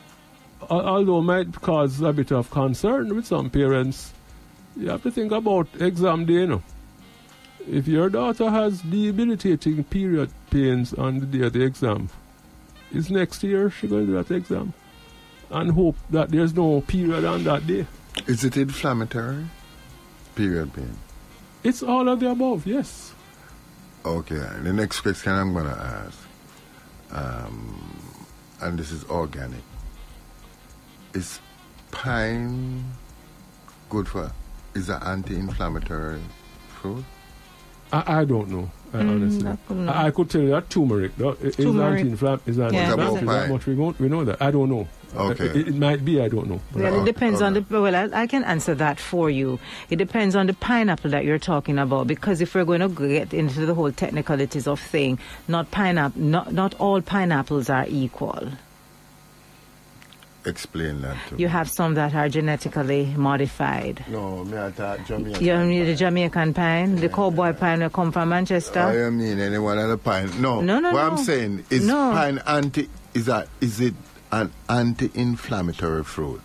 although might cause a bit of concern with some parents, you have to think about exam day. You know. If your daughter has debilitating period pains on the day of the exam, is next year she going to do that exam? And hope that there's no period on that day. Is it inflammatory? Period pain. It's all of the above, yes. Okay, the next question I'm going to ask, um, and this is organic. Is pine good for, is an anti-inflammatory fruit? I, I don't know, uh, honestly. I couldn't- I, I could tell you that turmeric though, i- is Turmeric. anti-inflammatory. Is Yeah. anti-inflammatory. What That much we won't, we know that. I don't know. Okay. It, it might be. I don't know. Well, Okay, it depends on the. Well, I, I can answer that for you. It depends on the pineapple that you're talking about. Because if we're going to get into the whole technicalities of thing, not pineapple, not not all pineapples are equal. Explain that to me. You have some that are genetically modified. No, me I thought Jamaica. You mean the Jamaican pine, the cowboy pine that come from Manchester. You mean any one of the pine? No. No, no, What no. I'm saying is No. pine anti is that is it an anti-inflammatory fruit?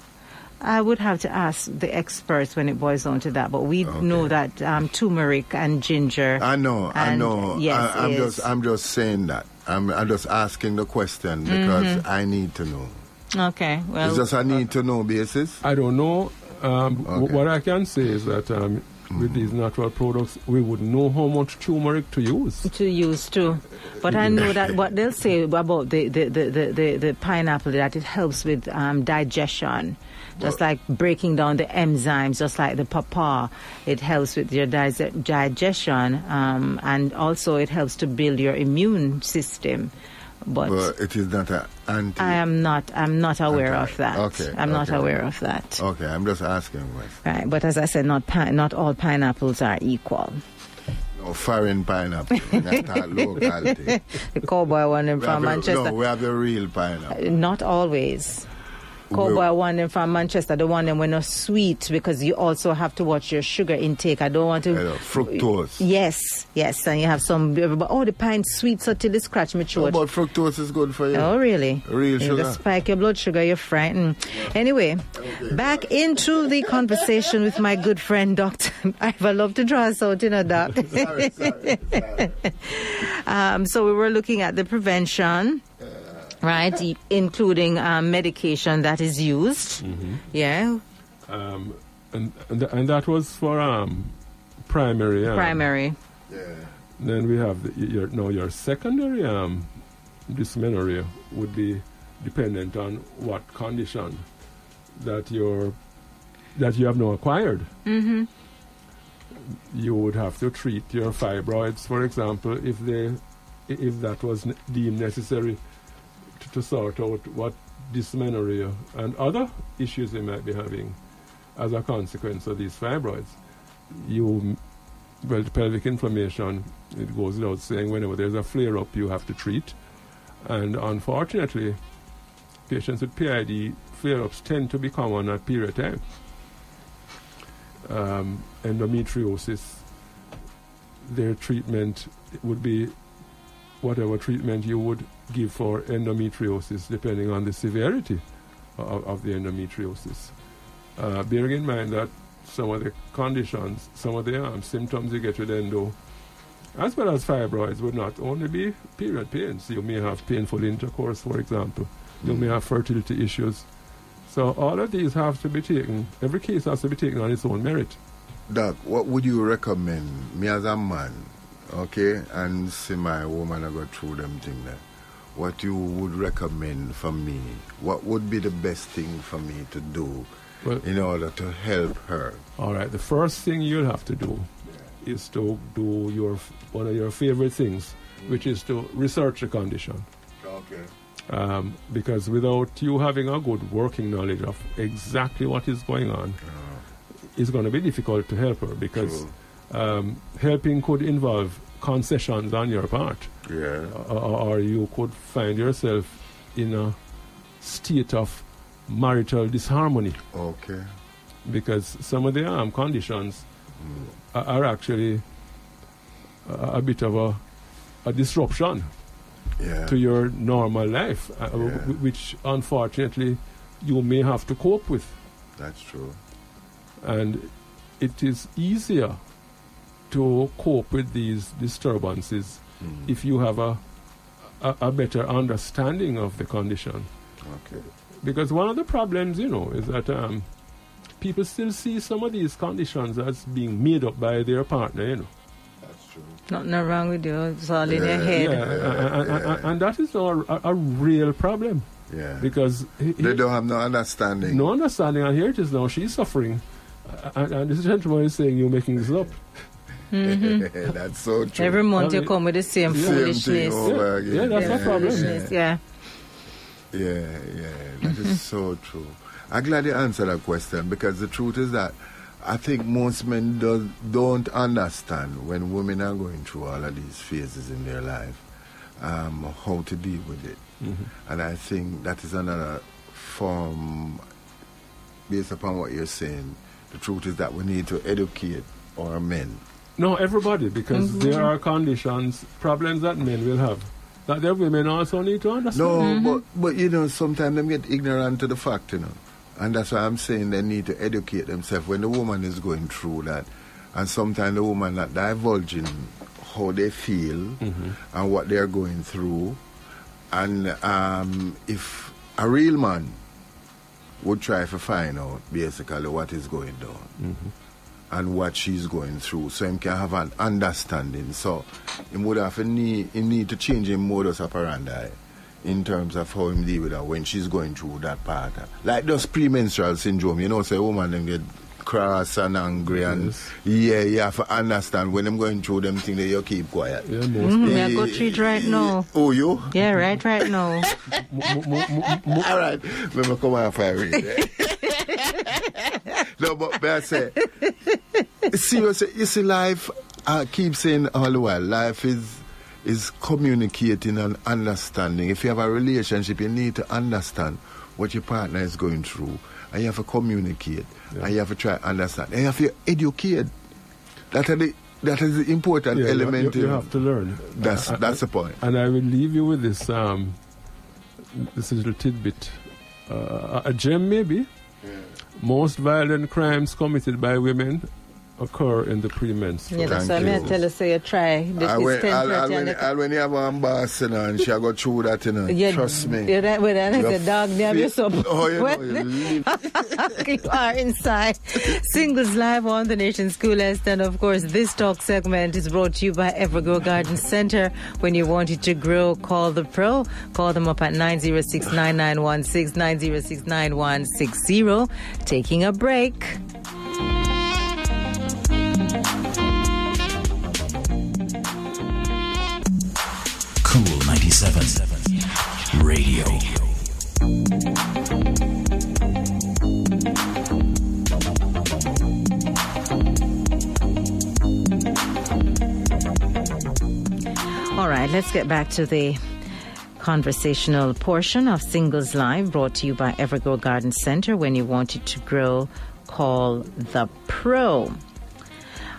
I would have to ask the experts when it boils down to that, but we Okay. know that um, turmeric and ginger. I know, I know. Yes, I, I'm is- just I'm just saying that. I'm I'm just asking the question because Mm-hmm. I need to know. Okay, well, it's just a need to know basis. I don't know. Um, Okay. What I can say is that um, with these natural products, we would know how much turmeric to use. to use too. But I know that what they'll say about the, the, the, the, the, the pineapple that it helps with um, digestion. Just like breaking down the enzymes, just like the pawpaw, it helps with your di- digestion, um, and also it helps to build your immune system. But But it is not an anti. I am not, I'm not aware Okay. of that. Okay, I'm not okay. aware of that. Okay, I'm just asking. question. Right, but as I said, not pi- not all pineapples are equal. No foreign pineapple. That's (laughs) not locality. The cowboy one from have the- Manchester. no, we have the real pineapple. Not always. Cowboy one them from Manchester, the one them when not sweet because you also have to watch your sugar intake. I don't want to. Know, fructose. Yes, yes, and you have some. Oh, the pine sweet so till it scratch me throat. but fructose is good for you. Oh, really? Real You sugar. spike your blood sugar, you're frightened. Anyway, back into the conversation with my good friend, Doctor. (laughs) I love to draw us out, you know, Doc. (laughs) Sorry, sorry, sorry. (laughs) Um, so we were looking at the prevention, right, e- including um, medication that is used. Yeah, Um, and, and, and that was for um, primary. Um, primary. Yeah. Then we have the, your, now your secondary um, dysmenorrhea would be dependent on what condition that you're that you have now acquired. Mm-hmm. You would have to treat your fibroids, for example, if they if that was ne- deemed necessary to, sort out what dysmenorrhea and other issues they might be having as a consequence of these fibroids. You well, pelvic inflammation, it goes without saying, whenever there's a flare up, you have to treat. And unfortunately, patients with PID flare ups tend to be common at period time. Um, endometriosis, their treatment would be whatever treatment you would give for endometriosis, depending on the severity of, of the endometriosis. Uh, bearing in mind that some of the conditions, some of the um, symptoms you get with endo, as well as fibroids, would not only be period pains. You may have painful intercourse, for example. You may have fertility issues. So all of these have to be taken. Every case has to be taken on its own merit. Doc, what would you recommend me as a man, okay, and see my woman I go through them thing there? What you would recommend for me? What would be the best thing for me to do Well, in order to help her? all right. The first thing you'll have to do is to do your one of your favorite things, which is to research the condition. Okay. um, because without you having a good working knowledge of exactly what is going on, it's going to be difficult to help her because um, helping could involve concessions on your part, Yeah. or, or you could find yourself in a state of marital disharmony Okay. because some of the um, conditions are, are actually a, a bit of a, a disruption Yeah. to your normal life, uh, Yeah. w- which unfortunately you may have to cope with. That's true. And it is easier to cope with these disturbances Mm. if you have a, a, a better understanding of the condition. Okay. Because one of the problems, you know, is that um, people still see some of these conditions as being made up by their partner, you know. That's true. Nothing wrong with you. It's all in your head. Yeah, and, and- and- and that is now a, a real problem Yeah. because he- they don't have no understanding. no understanding, and here it is now. She's suffering, uh, and, and this gentleman is saying you're making this up. (laughs) (laughs) That's so true. Every month I you mean, come with the same Same Same thing foolishness. over Yeah, again. yeah, that's Yeah, a problem. foolishness, yeah. Yeah, yeah, that is so true. I'm glad you answered that question because the truth is that I think most men do, don't understand when women are going through all of these phases in their life um, how to deal with it. Mm-hmm. And I think that is another form, based upon what you're saying, the truth is that we need to educate our men. No, everybody, because Mm-hmm. there are conditions, problems that men will have that their women also need to understand. No, Mm-hmm. but but you know, sometimes they get ignorant to the fact, you know, and that's why I'm saying they need to educate themselves when the woman is going through that, and sometimes the woman not divulging how they feel Mm-hmm. and what they're going through, and um, if a real man would try to find out basically what is going down Mm-hmm. And what she's going through so him can have an understanding. So he would have a need, he need to change his modus operandi in terms of how him deal with her when she's going through that part. Like those premenstrual syndrome, you know, say woman them get cross and angry and Yes. yeah, you have to understand when I'm going through them things that you keep quiet. Yeah, most. Mm, I go treat right now. Oh, you? Yeah, right, right now. (laughs) All right, let me come on fire read. (laughs) no, but, but I say, seriously, you see, life. I keep saying all the while, life is is communicating and understanding. If you have a relationship, you need to understand what your partner is going through, and you have to communicate, and you have to try to understand, and you have to educate. That are the that is the important yeah, element. You, you have to learn. That's Uh, that's the point. And I will leave you with this um, this little tidbit. Uh, a gem, maybe. Most violent crimes committed by women occur in the premenstrual. Yeah, that's Thank why I you. tell you, say you try. This And is when, 10 and, and 30 when, and when you have one boss, and she go through that, you know, Yeah, trust me. You're right with that. The dog name you so Oh, you know, you (laughs) you are inside. Singles Live on the Nation School Est. And of course, this talk segment is brought to you by Evergrow Garden Center. When you want it to grow, call the pro. Call them up at 906 9916 906 9160. Taking a break. Right, let's get back to the conversational portion of Singles Live brought to you by Evergrow Garden Center. When you want it to grow, call the pro.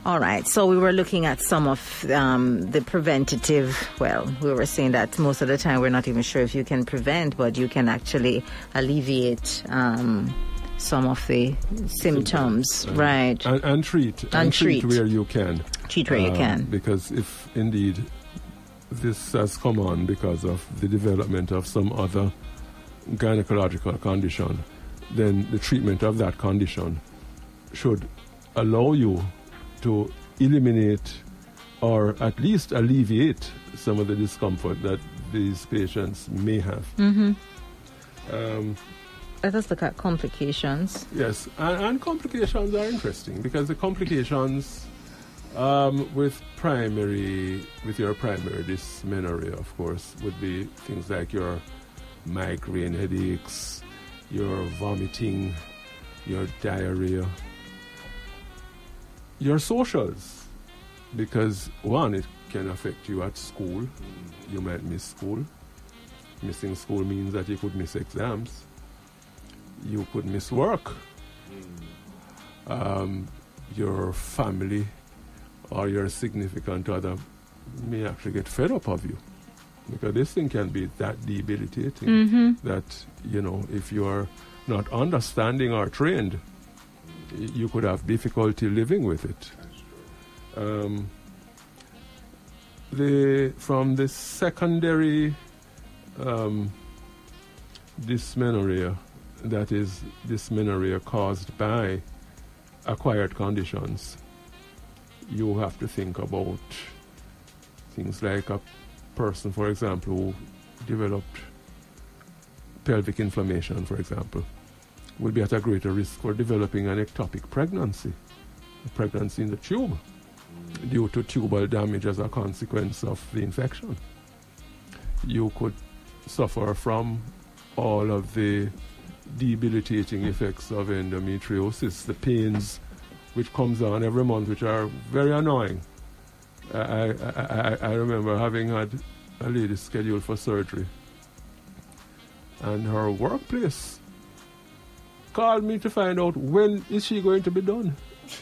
All right, so we were looking at some of um, the preventative. Well, we were saying that most of the time we're not even sure if you can prevent, but you can actually alleviate um, some of the symptoms, right? And, and treat. And treat. where you can. Treat where you Um, can. Because if indeed this has come on because of the development of some other gynecological condition, then the treatment of that condition should allow you to eliminate or at least alleviate some of the discomfort that these patients may have. Mm-hmm. Um, Let us look at complications. Yes, and, and complications are interesting because the complications um, with primary, with your primary dysmenorrhea, of course, would be things like your migraine headaches, your vomiting, your diarrhea, your socials, because one, it can affect you at school. You might miss school. Missing school means that you could miss exams you could miss work. Um, your family or your significant other may actually get fed up of you because this thing can be that debilitating Mm-hmm. that you know if you are not understanding or trained you could have difficulty living with it um, the from the secondary um, dysmenorrhea that is dysmenorrhea caused by acquired conditions you have to think about things like a person for example who developed pelvic inflammation for example will be at a greater risk for developing an ectopic pregnancy a pregnancy in the tube due to tubal damage as a consequence of the infection. You could suffer from all of the debilitating effects of endometriosis, the pains which comes on every month, which are very annoying. I, I, I, I remember having had a lady scheduled for surgery, and her workplace called me to find out when is she going to be done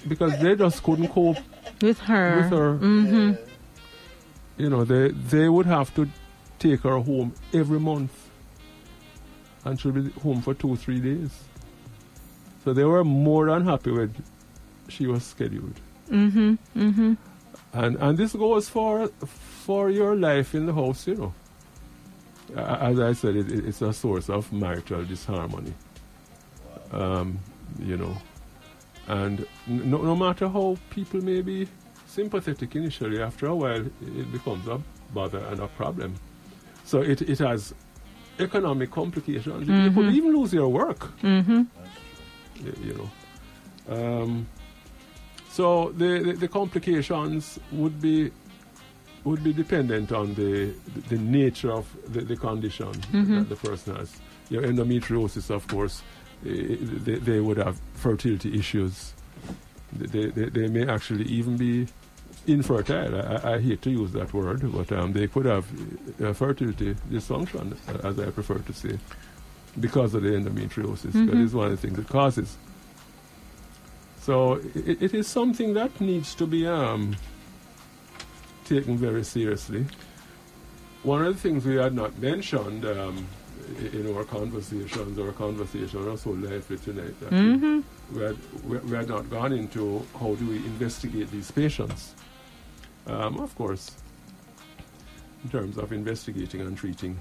because they just couldn't cope (laughs) With her. with her. Mm-hmm. You know, they they would have to take her home every month, and she'll be home for two three days. So they were more than happy with she was scheduled, Mm-hmm. Mm-hmm. and and this goes for for your life in the house. You know, as I said, it, it- it's a source of marital disharmony. Um, you know, and no, no matter how people may be sympathetic initially, after a while it becomes a bother and a problem. So it, it has economic complications. You could even lose your work, Mm-hmm. you know. Um, so the, the, the complications would be would be dependent on the the nature of the, the condition that the person has. Your endometriosis, of course, eh, they, they would have fertility issues. They, they, they may actually even be infertile. I, I hate to use that word, but um, they could have uh, fertility dysfunction, as I prefer to say, because of the endometriosis. That is one of the things it causes. So it, it is something that needs to be um, taken very seriously. One of the things we had not mentioned um, in our conversations, our conversation was so lively tonight, Mm-hmm. we, had, we, we had not gone into how do we investigate these patients. Um, of course, in terms of investigating and treating,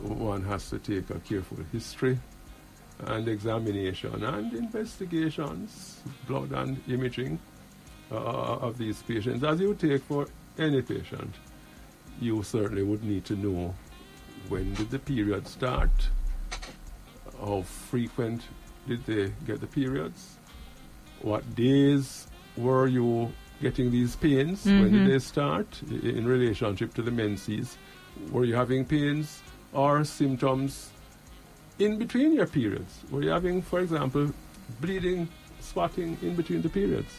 one has to take a careful history and examination and investigations, blood and imaging uh, of these patients, as you take for any patient. You certainly would need to know when did the period start, how frequent did they get the periods, what days were you getting these pains, when did they start in relationship to the menses, were you having pains or symptoms in between your periods? Were you're having, for example, bleeding, spotting in between the periods?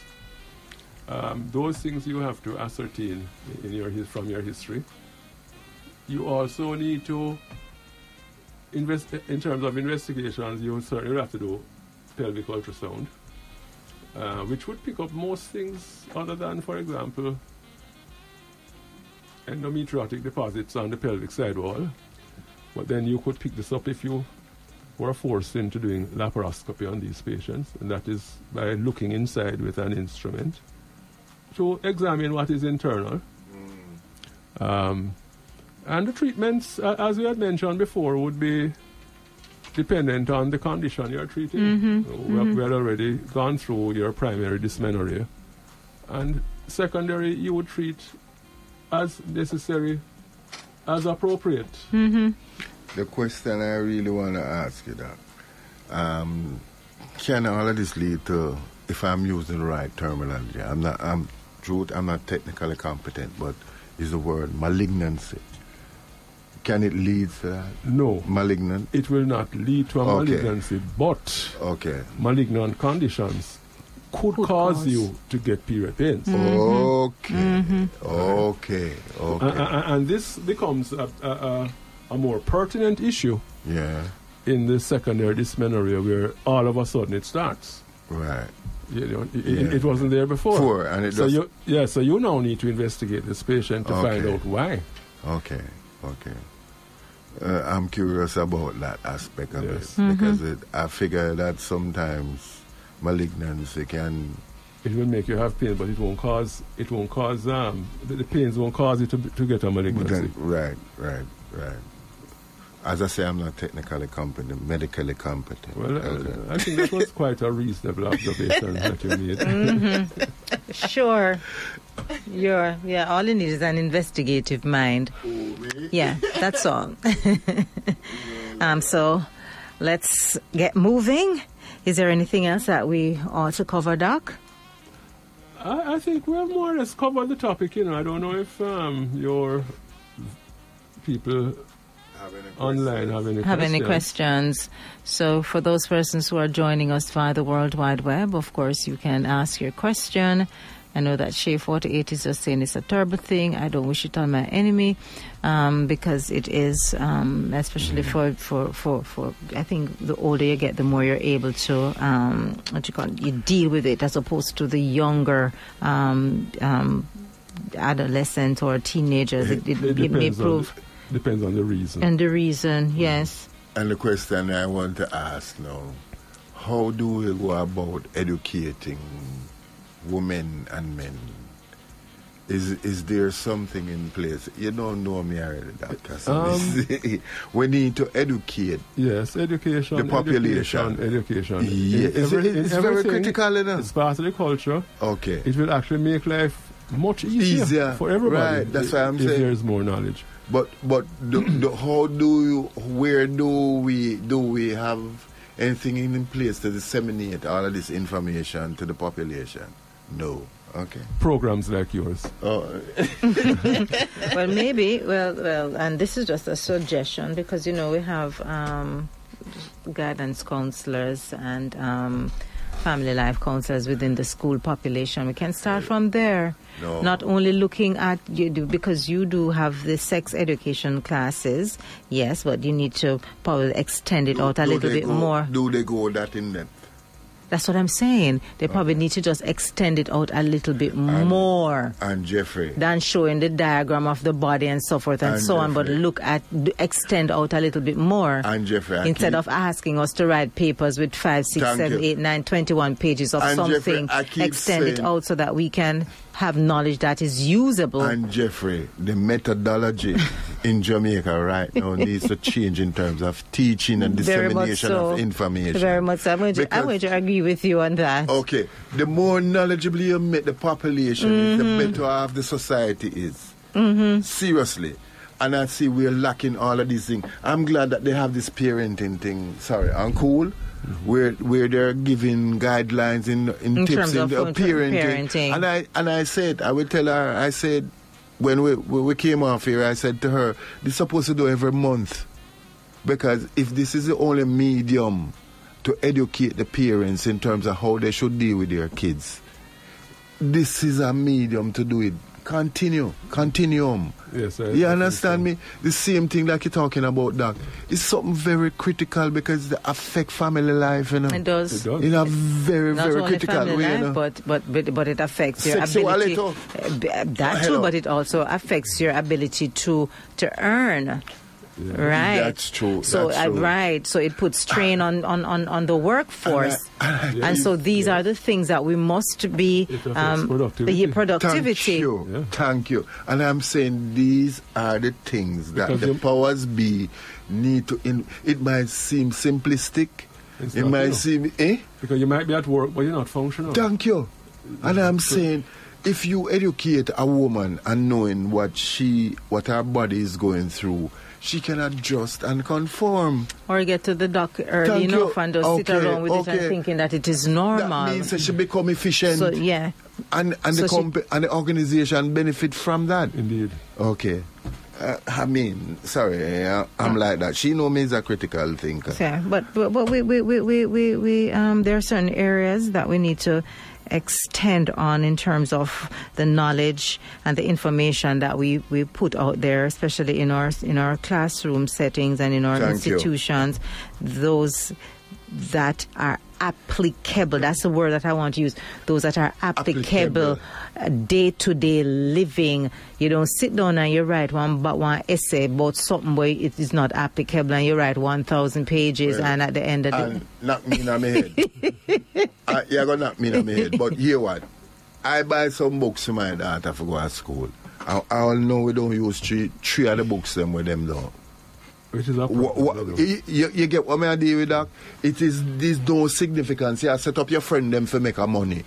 Um, those things you have to ascertain in your from your history. You also need to invest in terms of investigations. You certainly have to do pelvic ultrasound, uh, which would pick up most things other than, for example, endometriotic deposits on the pelvic sidewall. But then you could pick this up if you were forced into doing laparoscopy on these patients, and that is by looking inside with an instrument to examine what is internal. Um, and the treatments, uh, as we had mentioned before, would be dependent on the condition you're treating. Uh, We, have, we had already gone through your primary dysmenorrhea. And secondary, you would treat as necessary, as appropriate. Mm-hmm. The question I really want to ask you that, um, can all of this lead to, if I'm using the right terminology, I'm not, I'm, truth, I'm not technically competent, but is the word malignancy. Can it lead to that? No, Malignant? it will not lead to a Okay. malignancy, but Okay. malignant conditions could, Could cause, cause. you to get period pains. Okay. Okay. Okay. A- a- a- and this becomes a, a, a, a more pertinent issue yeah. in the secondary dysmenorrhea where all of a sudden it starts. Right. You know, it, Yeah. it, it wasn't there before. Before, and it so just- you, yeah, so you now need to investigate this patient to find out why. Okay, okay. Uh, I'm curious about that aspect of Yes. it because it, I figure that sometimes malignancy can. It will make you have pain, but it won't cause it won't cause um the, the pains won't cause you to to get a malignancy. Right, right, right. As I say, I'm not technically competent, medically competent. Well, uh, Okay. I think that was quite a reasonable observation that you made. (laughs) Sure. You're, yeah, all you need is an investigative mind. Yeah, that's all. (laughs) (laughs) um, so let's get moving. Is there anything else that we ought to cover, Doc? I, I think we have more or less covered the topic. You know, I don't know if um, your people Have any online have any Have questions. any questions? So, for those persons who are joining us via the World Wide Web, of course, you can ask your question I know that Shay 48 is just saying it's a terrible thing. I don't wish it on my enemy um, because it is, um, especially for, for, for, for, I think the older you get, the more you're able to, um, what you call it, you deal with it as opposed to the younger um, um, adolescents or teenagers. It, it, it, may depends prove. On, depends on the reason. And the reason, yes. And the question I want to ask now how do we go about educating women and men? Is is there something in place? You don't know me already, doctor. So Um, (laughs) we need to educate. yes, education. The population. Education. education. Yeah, In it's, every- in it's very critical, you know. It's part of the culture. Okay. It will actually make life much easier, Easier, for everybody. right, that's if, why I'm if saying- there's more knowledge. But but the, the, how do you, where do we do we have anything in place to disseminate all of this information to the population? No. Okay. Programs like yours. Oh, (laughs) well, maybe. Well, well, and this is just a suggestion because you know we have um, guidance counselors and um, family life counselors within the school population. We can start from there. No. Not only looking at you do because you do have the sex education classes, yes, but you need to probably extend it out a little bit go- more. Do they go that in depth? That's what I'm saying. They probably need to just extend it out a little bit more And Jeffrey, than showing the diagram of the body and so forth and, And so on, but look at extend out a little bit more and Jeffrey, instead keep- of asking us to write papers with five, six, seven, you. eight, nine, 21 pages of And something. Keep extend it out so that we can have knowledge that is usable. and Jeffrey, the methodology (laughs) in Jamaica right now needs to change in terms of teaching and dissemination so. of information. Very much. so. I'm going, to, I'm going to agree with you on that. Okay, the more knowledgeable you make the population, is, the better off the society is. Mm-hmm. Seriously. And I see we're lacking all of these things. I'm glad that they have this parenting thing. Sorry, on cool. Where where they're giving guidelines in in, In tips in the uh, parenting. parenting. And I and I said I will tell her I said when we when we came off here I said to her this is supposed to do every month because if this is the only medium to educate the parents in terms of how they should deal with their kids, this is a medium to do it. Continue, continuum. Yes, I- I you think understand me? The same thing like you're talking about, Doc. It's something very critical because it affect family life, you know. It does. It does. In a very, Not very only critical family way, you life, know. but, but but but it affects your Sexuality ability. Uh, that too, but it also affects your ability to to earn. Right. That's true, So that's uh, right. So it puts strain on, on, on, on the workforce. And (laughs) And, so these are the things that we must be It affects productivity. Thank you. Yeah. Thank you. And I'm saying these are the things that Because the powers be need to. In, it might seem simplistic. It's it might you seem, eh? Because you might be at work, but you're not functional. Thank you. And I'm saying, if you educate a woman and knowing what she, what her body is going through, she can adjust and conform. Or get to the doc early Thank you. and just sit Okay, around with it and thinking that it is normal. That means that she become efficient. so yeah. and and So the she- comp- and the organization benefit from that. Indeed. Okay. Uh, I mean, sorry, uh, I'm like that. She know me as a critical thinker. Yeah, but but, but we, we, we, we, we, we um, there are certain areas that we need to extend on in terms of the knowledge and the information that we, we put out there, especially in our in our classroom settings and in our Thank you. institutions. Those that are applicable. That's the word that I want to use. Those that are applicable, day to day living. You don't sit down and you write one but one essay about something where it is not applicable and you write one thousand pages Well, and at the end of the knock me in my head. (laughs) uh, you're to knock me in my head. But hear what? I buy some books for my daughter for go to school. I, I all know we don't use three, three of the books them with them though. Which is problem. you, you- get what me I deal with that? It is this no significance. You set up your friend them for make a money.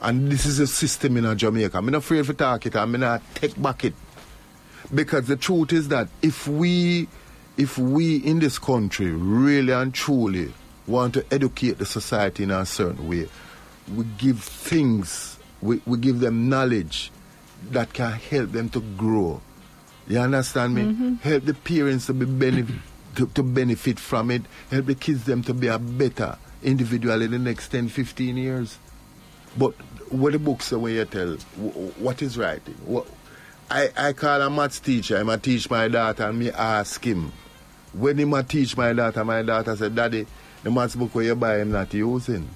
And this is a system in Jamaica. I'm not afraid to talk it. I'm not take back it. Because the truth is that if we if we in this country really and truly want to educate the society in a certain way, we give things, we, we give them knowledge that can help them to grow. You understand me? Help the parents to be benefit to, to benefit from it. Help the kids them to be a better individual in the next 10, 15 years. But what the book say when you tell what is writing? What, I, I call a maths teacher, I'm a teach my daughter and me ask him. When him a teach my daughter, my daughter said, Daddy, the maths book where you buy him not using.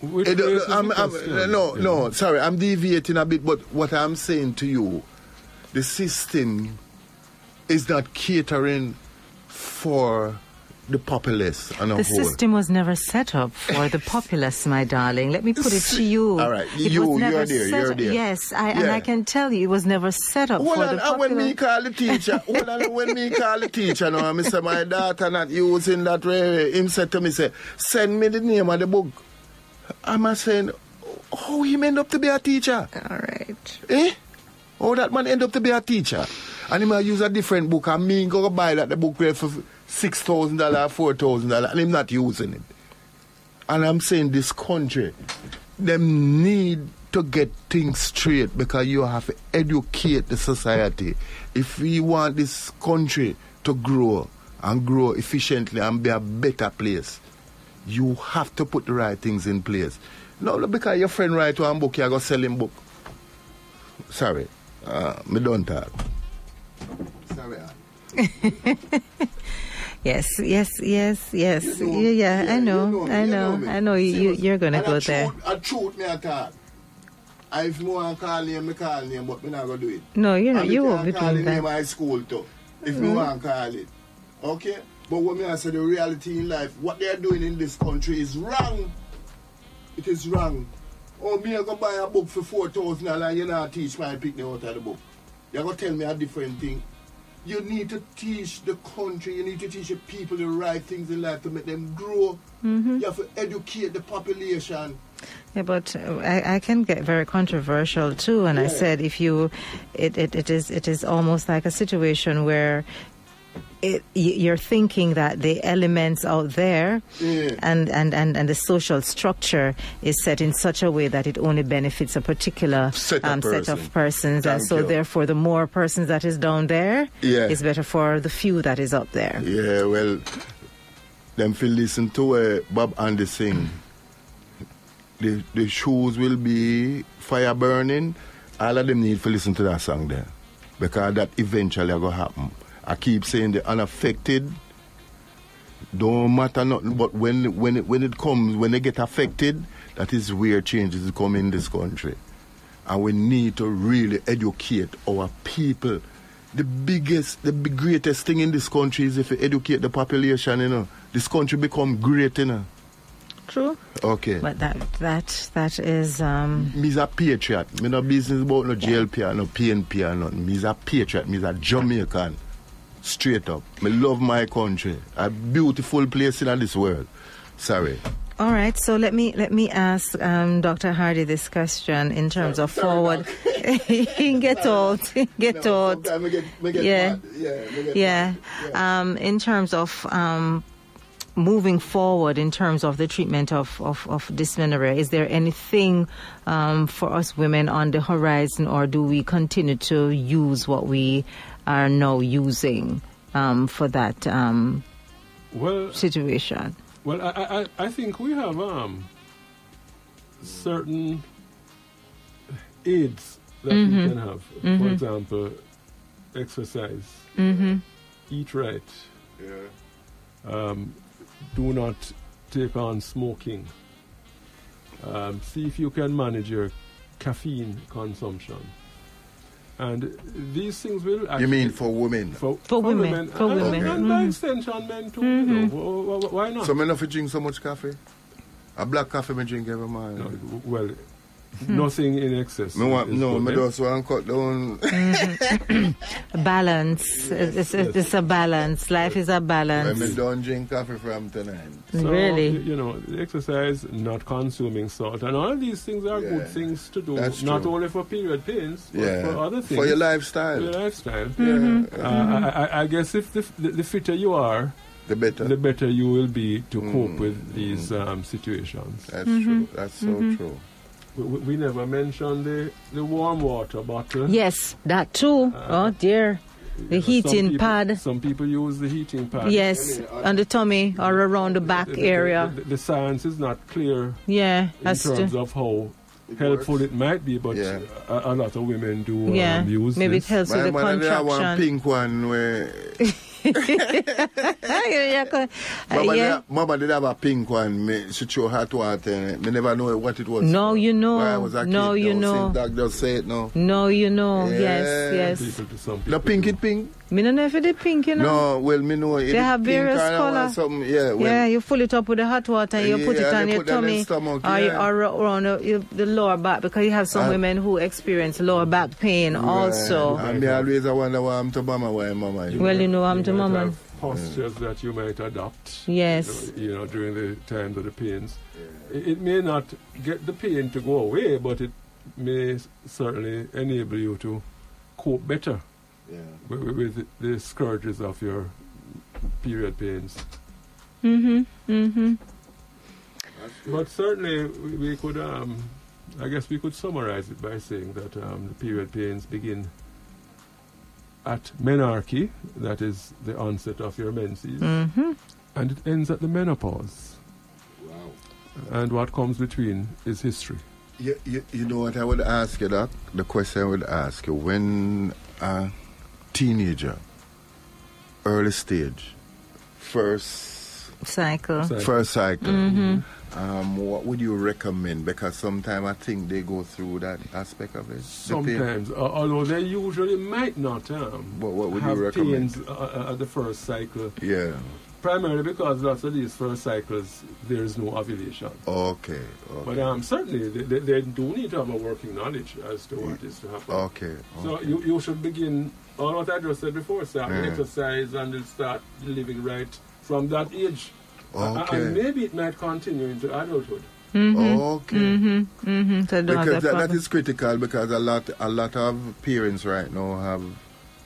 Which Eh, the- raises I'm- I'm- no, you no, sorry, I'm deviating a bit, but what I'm saying to you, the system is not catering for the populace The whole. system was never set up for the (laughs) populace, my darling. Let me put it to you. All right, It you- was never you're there, you're there. Yes, I, and I can tell you, it was never set up Hold for on, the and when me call the teacher, hold on, when me call the teacher now, I say my daughter not using that way, him said to me, say, send me the name of the book. I'm saying, how him end up to be a teacher? All right. Eh? How that man end up to be a teacher? And he might uh, use a different book and me go buy that the book there for six thousand dollar, four thousand dollar, and him not using it. And I'm saying this country, them need to get things straight because you have to educate the society. If we want this country to grow and grow efficiently and be a better place, you have to put the right things in place. No, because your friend write one book, you go sell him book. Sorry, uh, me don't talk. Sorry. (laughs) Yes, yes, yes, yes. You know- yeah, yeah, I you know, I you know. I know. You, you're going to And go a there. Truth, a truth me a talk. If me want call name, me call name, but me not gonna do it. No, you know, And you won't be doing name that. Mm-hmm. school too. If me want call it. Okay? But what me I say the reality in life, what they are doing in this country is wrong. It is wrong. Oh, me I go buy a book for four thousand dollars and you not teach my pick out of the book. You're gonna tell me a different thing. You need to teach the country, you need to teach the people the right things in life to make them grow. Mm-hmm. You have to educate the population. Yeah, but uh, I, I can get very controversial too. And I said, if you, it, it, it is it is almost like a situation where it, you're thinking that the elements out there and, and, and, and the social structure is set in such a way that it only benefits a particular Set of um, set of persons. and so, you. therefore, the more persons that is down there Yeah. is better for the few that is up there. Yeah, well, them feel listen to uh, Bob Andy sing. The, the shoes will be fire burning. All of them need to listen to that song there. Because that eventually going to happen. I keep saying the unaffected don't matter nothing, but when when it, when it comes, when they get affected, that is where changes come in this country. And we need to really educate our people. The biggest, the big, greatest thing in this country is if you educate the population, you know, this country become great, you know. True. Okay. But that that that is um, Me's a patriot. Me no business about no JLP or no PNP or nothing. Me's a patriot. Me's a Jamaican. Straight up. Me love my country. A beautiful place in this world. Sorry. All right, so let me let me ask um, Dr. Hardy this question in terms of Sorry, forward. (laughs) get old, (laughs) get No, old. get, get Yeah. Yeah. Yeah. Yeah. Um, in terms of um, moving forward, in terms of the treatment of, of, of dysmenorrhea, is there anything um, for us women on the horizon, or do we continue to use what we are now using um, for that um, Well, situation? well, I, I, I- I think we have um, certain aids that we can have. For example, exercise, eat right, Yeah. um, do not take on smoking. Um, see if you can manage your caffeine consumption. And these things will actually. You mean for women? for, For women, for and, women. and by Mhm. extension, men too. You know, wh- wh- why not? So me not fi drink so much coffee. A black coffee me drink every morning. No, well, nothing in excess. Me want no, good, me eh? just want cut down. (coughs) Balance. it's, it's, it's a balance. Life is a when balance. me don't drink coffee from tonight. So, really? You know, exercise, not consuming salt, and all of these things are Yeah, good things to do, that's not true. only for period pains, but Yeah. for other things. For your lifestyle. For lifestyle. your lifestyle. Yeah. Uh, I, I, I guess if the, the, the fitter you are, The better. the better you will be to cope Mm, with these um, situations. That's true. That's so true. We, we we never mentioned the, the warm water bottle. Yes, that too. oh dear. The you know, some heating people- pad. Some people use the heating pad. Yes, I mean, on the tummy or around the back the- the- area. The, the science is not clear Yeah, in terms to. of how It helpful works. it might be, but Yeah. a, a lot of women do Yeah, um, use maybe it this. helps with My the mother did have one contraction. pink one where Yeah, co- uh, Mama, yeah. did, Mama did have a pink one. Me, she threw hot water in it. Me never know what it was. No, you know. When was a No, kid, you now. know. Since doctors say it now. No, you know. Yeah. Yes, yes. People do- some The people pink do. it pink? Me don't know if it pink, you know. No, well, me know it. They have various and I want colour. Some, yeah, well, yeah, you fill it up with the hot water and you put it on your put that in tummy stomach, or, yeah. or around the, you- the lower back because you have some Uh, women who experience lower back pain also. Right. And me always I wonder why I'm to mama, why mama. you Well, know. you know, I'm You to might mama. have Postures that you might adopt. Yes. You know, during the times of the pains. It, it may not get the pain to go away, but it may certainly enable you to cope better Yeah. with, with the scourges of your period pains. Mm-hmm. Mm-hmm. But certainly, we, we could, um, I guess, we could summarize it by saying that um, the period pains begin at menarche, that is the onset of your menses, Mm-hmm. and it ends at the menopause. Wow. And what comes between is history. You, you, you know what I would ask you, Doc? The question I would ask you when a teenager, early stage, first Cycle. So- first cycle, Mm-hmm. um, what would you recommend? Because sometimes I think they go through that aspect of it. the. Sometimes, uh, although they usually might not um, What- what would you recommend? pains uh, uh, at the first cycle, Yeah. primarily because lots of these first cycles there is no ovulation. Okay. Okay. But um, certainly, they, they, they do need to have a working knowledge as to what is to happen. okay. So you, you should begin, all what I just said before, start Yeah. exercise and then start living right from that age. A- a- Okay. And maybe it might continue into adulthood. Okay. Mm-hmm. Mm-hmm. So Because that that, that critical because a lot a lot of parents right now have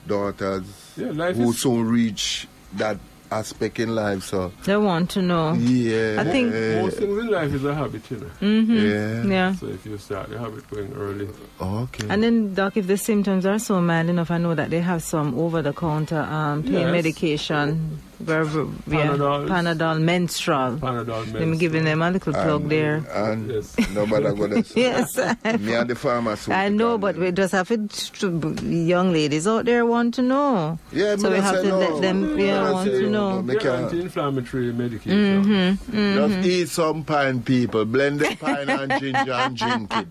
daughters Yeah, life who is- soon reach that aspect in life. So They want to know. yeah, I think- Most things in life is a habit, you know. Mm-hmm. yeah. Yeah. So if you start the habit going early, Okay. And then, doc, if the symptoms are so mild enough, I know that they have some over-the-counter um, pain Yes. medication, ver- ver- yeah, Panadol, menstrual. Panadol meds. I'm giving them a little plug And- there. And Yes. nobody (laughs) gonna say. Yes, Me and the pharmaceutical. I know, but we just have to. Young ladies out there want to know. Yeah, so we have to no. let them. Me Yeah, want to know. but me anti-inflammatory medication. Mm-hmm. Just eat some pine, people. Blend the pine and ginger and drink it.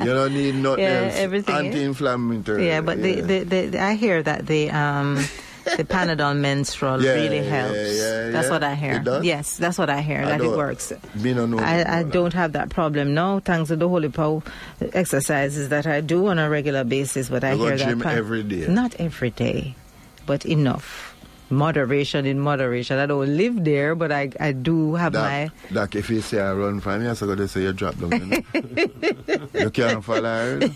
You don't need nothing Yeah, else. everything. Anti-inflammatory. Yeah, but The, the, the, I hear that the um, (laughs) the Panadol menstrual Yeah, really yeah, helps. yeah, that's what I hear. It does? Yes, that's what I hear. I that it works. Me no know. I, I don't have that problem now, thanks to the Holy Power exercises that I do on a regular basis. But I You hear that gym every day? Not every day, but enough. Moderation in moderation. I don't live there, but I, I do have my. Doc, Doc, if you say I run from you, so go to say you drop them. You, know? (laughs) you can't follow her. (laughs)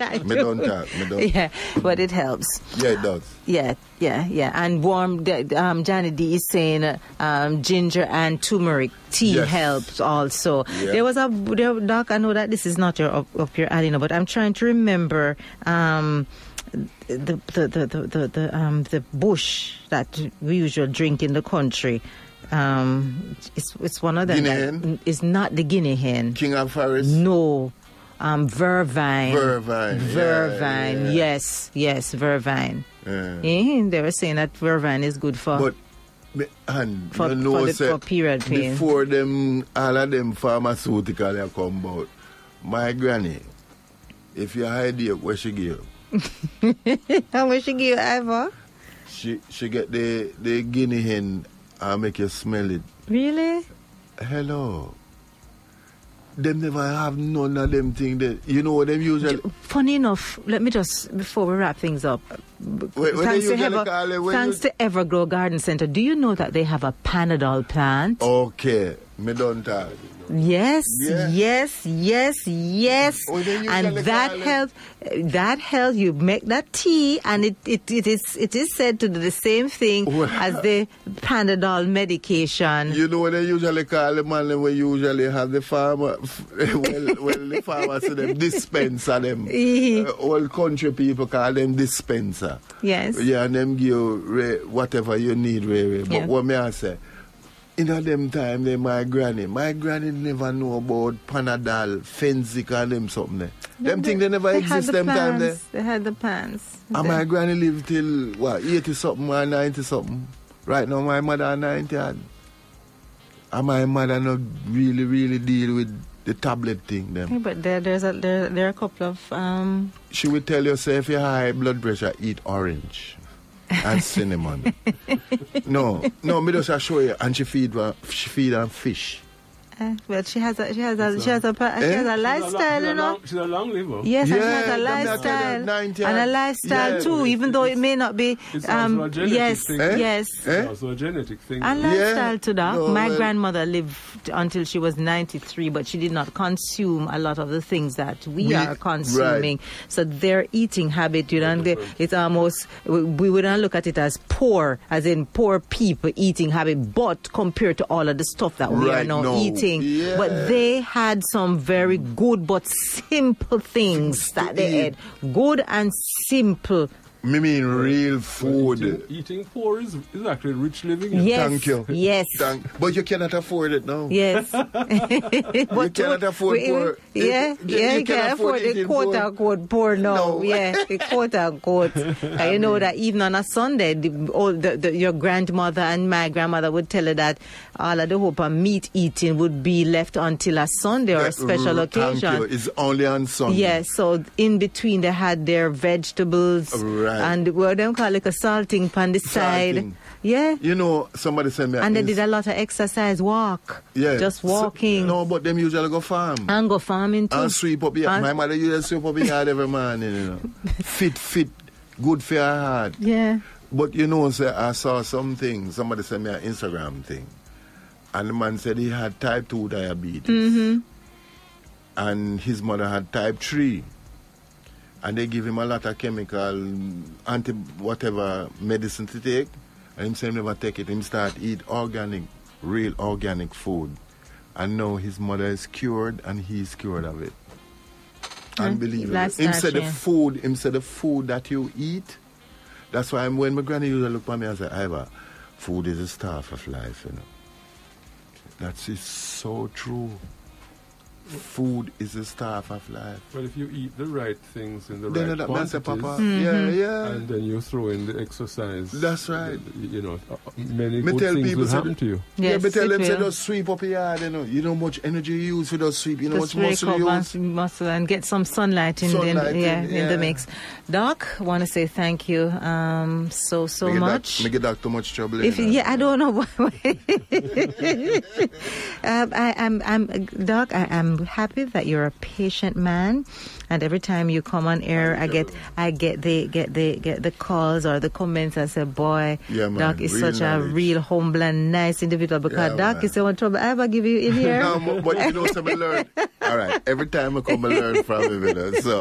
I Me don't talk. Me don't. Yeah, but it helps. Yeah, it does. Yeah, yeah, yeah. And warm, um, Johnny D is saying um, ginger and turmeric tea Yes. helps also. Yeah. There was a, there, Doc, I know that this is not your up, up your alley, but I'm trying to remember um, the, the, the, the, the, the, um, the bush that we usually drink in the country. Um, it's, it's one of them. Guinea hen? It's not the guinea hen. King of Forest. No. Um, vervine. Vervine, Vervine. yeah. Yes, yes, vervine. Yeah. Eh, they were saying that vervine is good for. But and For- you know, for the- say, for period pain. Before them, all of them pharmaceutical they come out. My granny, if you hide it, where she give? (laughs) How much she give Ivor? She she get the the guinea hen and make you smell it. Really? Hello. Them never have none of them thing that you know what them usually Funny enough, let me just before we wrap things up. What thanks to, Ever, it thanks you- to Evergrow Garden Center. Do you know that they have a Panadol plant? Okay. Me don't talk. Yes, Yeah. yes, yes, yes. Oh, and that helps. that help you make that tea and it, it, it is it is said to do the same thing Well- as the Panadol medication. You know what they usually call the man we usually have the farmer (laughs) well well the farmer say them dispenser them. (laughs) Uh, all country people call them dispenser. yes. Yeah, and them give you re, whatever you need, really. But Yeah. what may I say, in a them time, they my granny. My granny never know about Panadol, Phensic, and them something. There. Them things they never They exist the them time there. They had the plans. And my granny lived till what, 80 something or 90 something. Right now, my mother 90 and, and my mother not really, really deal with the tablet thing. Yeah, Them. but there, there's a there, there are a couple of um, She would tell you, say, if you high blood pressure, eat orange and cinnamon. (laughs) no, no, me just show you, and she feed she feed on fish. Uh, well, she has a she has a It's she has a pa- she Eh? has a She's a lifestyle, long, you know. She's a long liver. Yes, and she has a lifestyle 90 and a lifestyle yeah. too, even though it may not be. It's Um, also a genetic yes, thing. Eh? yes. It's Eh? also a genetic thing. Yeah. lifestyle to that. No, My well- grandmother lived until she was 93, but she did not consume a lot of the things that we, We- are consuming. right. So their eating habit, you know, they, it's almost, we wouldn't look at it as poor, as in poor people eating habit, but compared to all of the stuff that we are now no. eating. Yeah. But they had some very mm. good but simple things that they ate. Good and simple. Me mean real Well, food. Eating, eating poor is, is actually rich living. Yes. Thank you. Yes. Thank, but you cannot afford it now. Yes. (laughs) You but cannot afford we- poor. Yeah, You- yeah, you you can can afford afford the quote poor. unquote poor no. No. Yeah, (laughs) eh, the quote unquote. (laughs) and you know that even on a Sunday, the, all the, the, your grandmother and my grandmother would tell her that all of the hope of meat eating would be left until a Sunday or a special mm, Thank occasion. you. It's only on Sunday. Yes, so in between they had their vegetables Right. And what them call like a salting on the side. Yeah. You know, somebody sent me. And they did a lot of exercise, walk. Yeah. Just So- walking. no, but them usually go farm. And go farming too. And sweep up yard. My mother used to sweep up yard every morning, you know. (laughs) fit, fit, good for her heart. Yeah. But you know, say, I saw something, somebody sent me an Instagram thing. And the man said he had type 2 diabetes. Mm-hmm. And his mother had type 3. And they give him a lot of chemical, anti whatever medicine to take. And him say he never take it. Him start eat organic, real organic food. And now his mother is cured and he's cured of it. Mm. Unbelievable. lifestyle Him said the food, him said the food that you eat, that's why when my granny used to look at me and say, Ivor, food is the staff of life, you know. That is so true. Food is the staff of life. But if you eat the right things in the Then right that man say, quantities, Papa, Mm-hmm. yeah, yeah. and then you throw in the exercise. That's right. You know, uh, uh, many Me good tell things people will happen to you. yeah, Yes, but tell it them, say, will. just sweep up your yard, you know. You know how much energy you use for those sweep, you know how Just much muscle you use. some muscle and get some sunlight in, Sunlight the, yeah, in- in the mix. Doc, want to say thank you um, so so Me get that- much. Me get that too much trouble. If you know. yeah, I don't know (laughs) why. um, (laughs) I, I'm, I'm, Doc. I, I'm happy that you're a patient man, and every time you come on air, I get, I get the, get the, get the calls or the comments. I say, "Boy, Yeah, Doc is real such knowledge. a real humble and nice individual." Because Yeah, Doc man. is so much trouble. I ever give you in here? (laughs) No, but, you know something learn. (laughs) All right, every time I come I learn from him, you know. So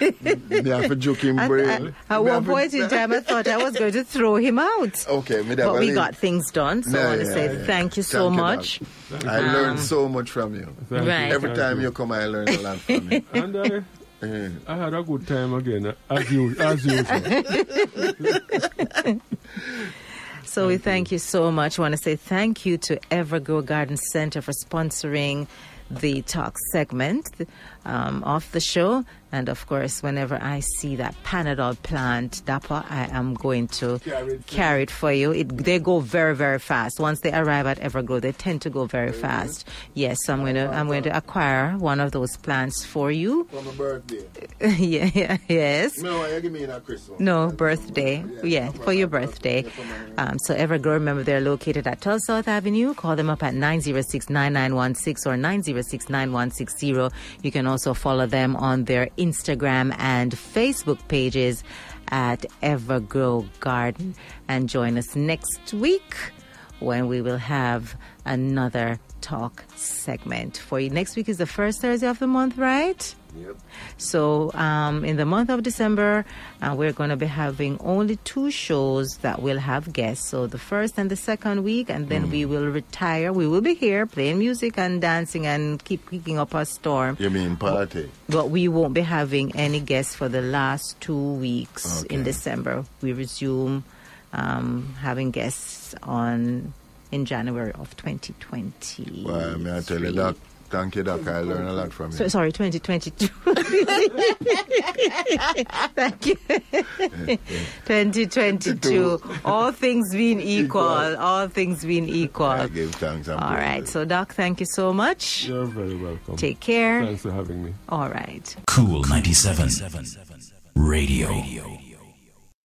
me have him uh, At, brain. at, at one point in time, I thought I was going to throw him out. (laughs) Okay, But we got things done, so I want to yeah, say thank you so Thank much. Doc. I learned so much from you. Thank Right. you, Every thank time you. you come, I learn a lot from you. (laughs) And I, Eh. I had a good time again, uh, as, you, as usual. (laughs) So we thank you so much. I want to say thank you to Evergrow Garden Center for sponsoring the talk segment um, of the show. And of course, whenever I see that Panadol plant, Dapper, I am going to Carry it for carry it for you. It, they go very, very fast. Once they arrive at Evergrow, they tend to go very fast. Yes, so I'm going to I'm going to acquire one of those plants for you. For my birthday. (laughs) yeah, yeah, yes. No, you give me that Christmas. No, birthday. Yeah, for your birthday. Um, so Evergrow, remember they're located at 12 South Avenue. Call them up at 906-9916 or 906-9160. You can also follow them on their Instagram and Facebook pages at Evergrow Garden. And join us next week when we will have another talk segment for you. Next week is the first Thursday of the month, right? Yep. So, um, in the month of December, uh, we're going to be having only two shows that will have guests. So, the first and the second week, and then we will retire. We will be here playing music and dancing and keep kicking up a storm. You mean party? But we won't be having any guests for the last two weeks in December. We resume um, having guests on in January of 2020. Well, may I tell you, Doc, thank you, Doc. I learned a lot from you. So, sorry, 2022. (laughs) Thank you. (laughs) 2022. All things being equal. Equal. All things being equal. I give thanks. and All praise. right. So, Doc, thank you so much. You're very welcome. Take care. Thanks for having me. All right. Cool 97. Radio. Radio.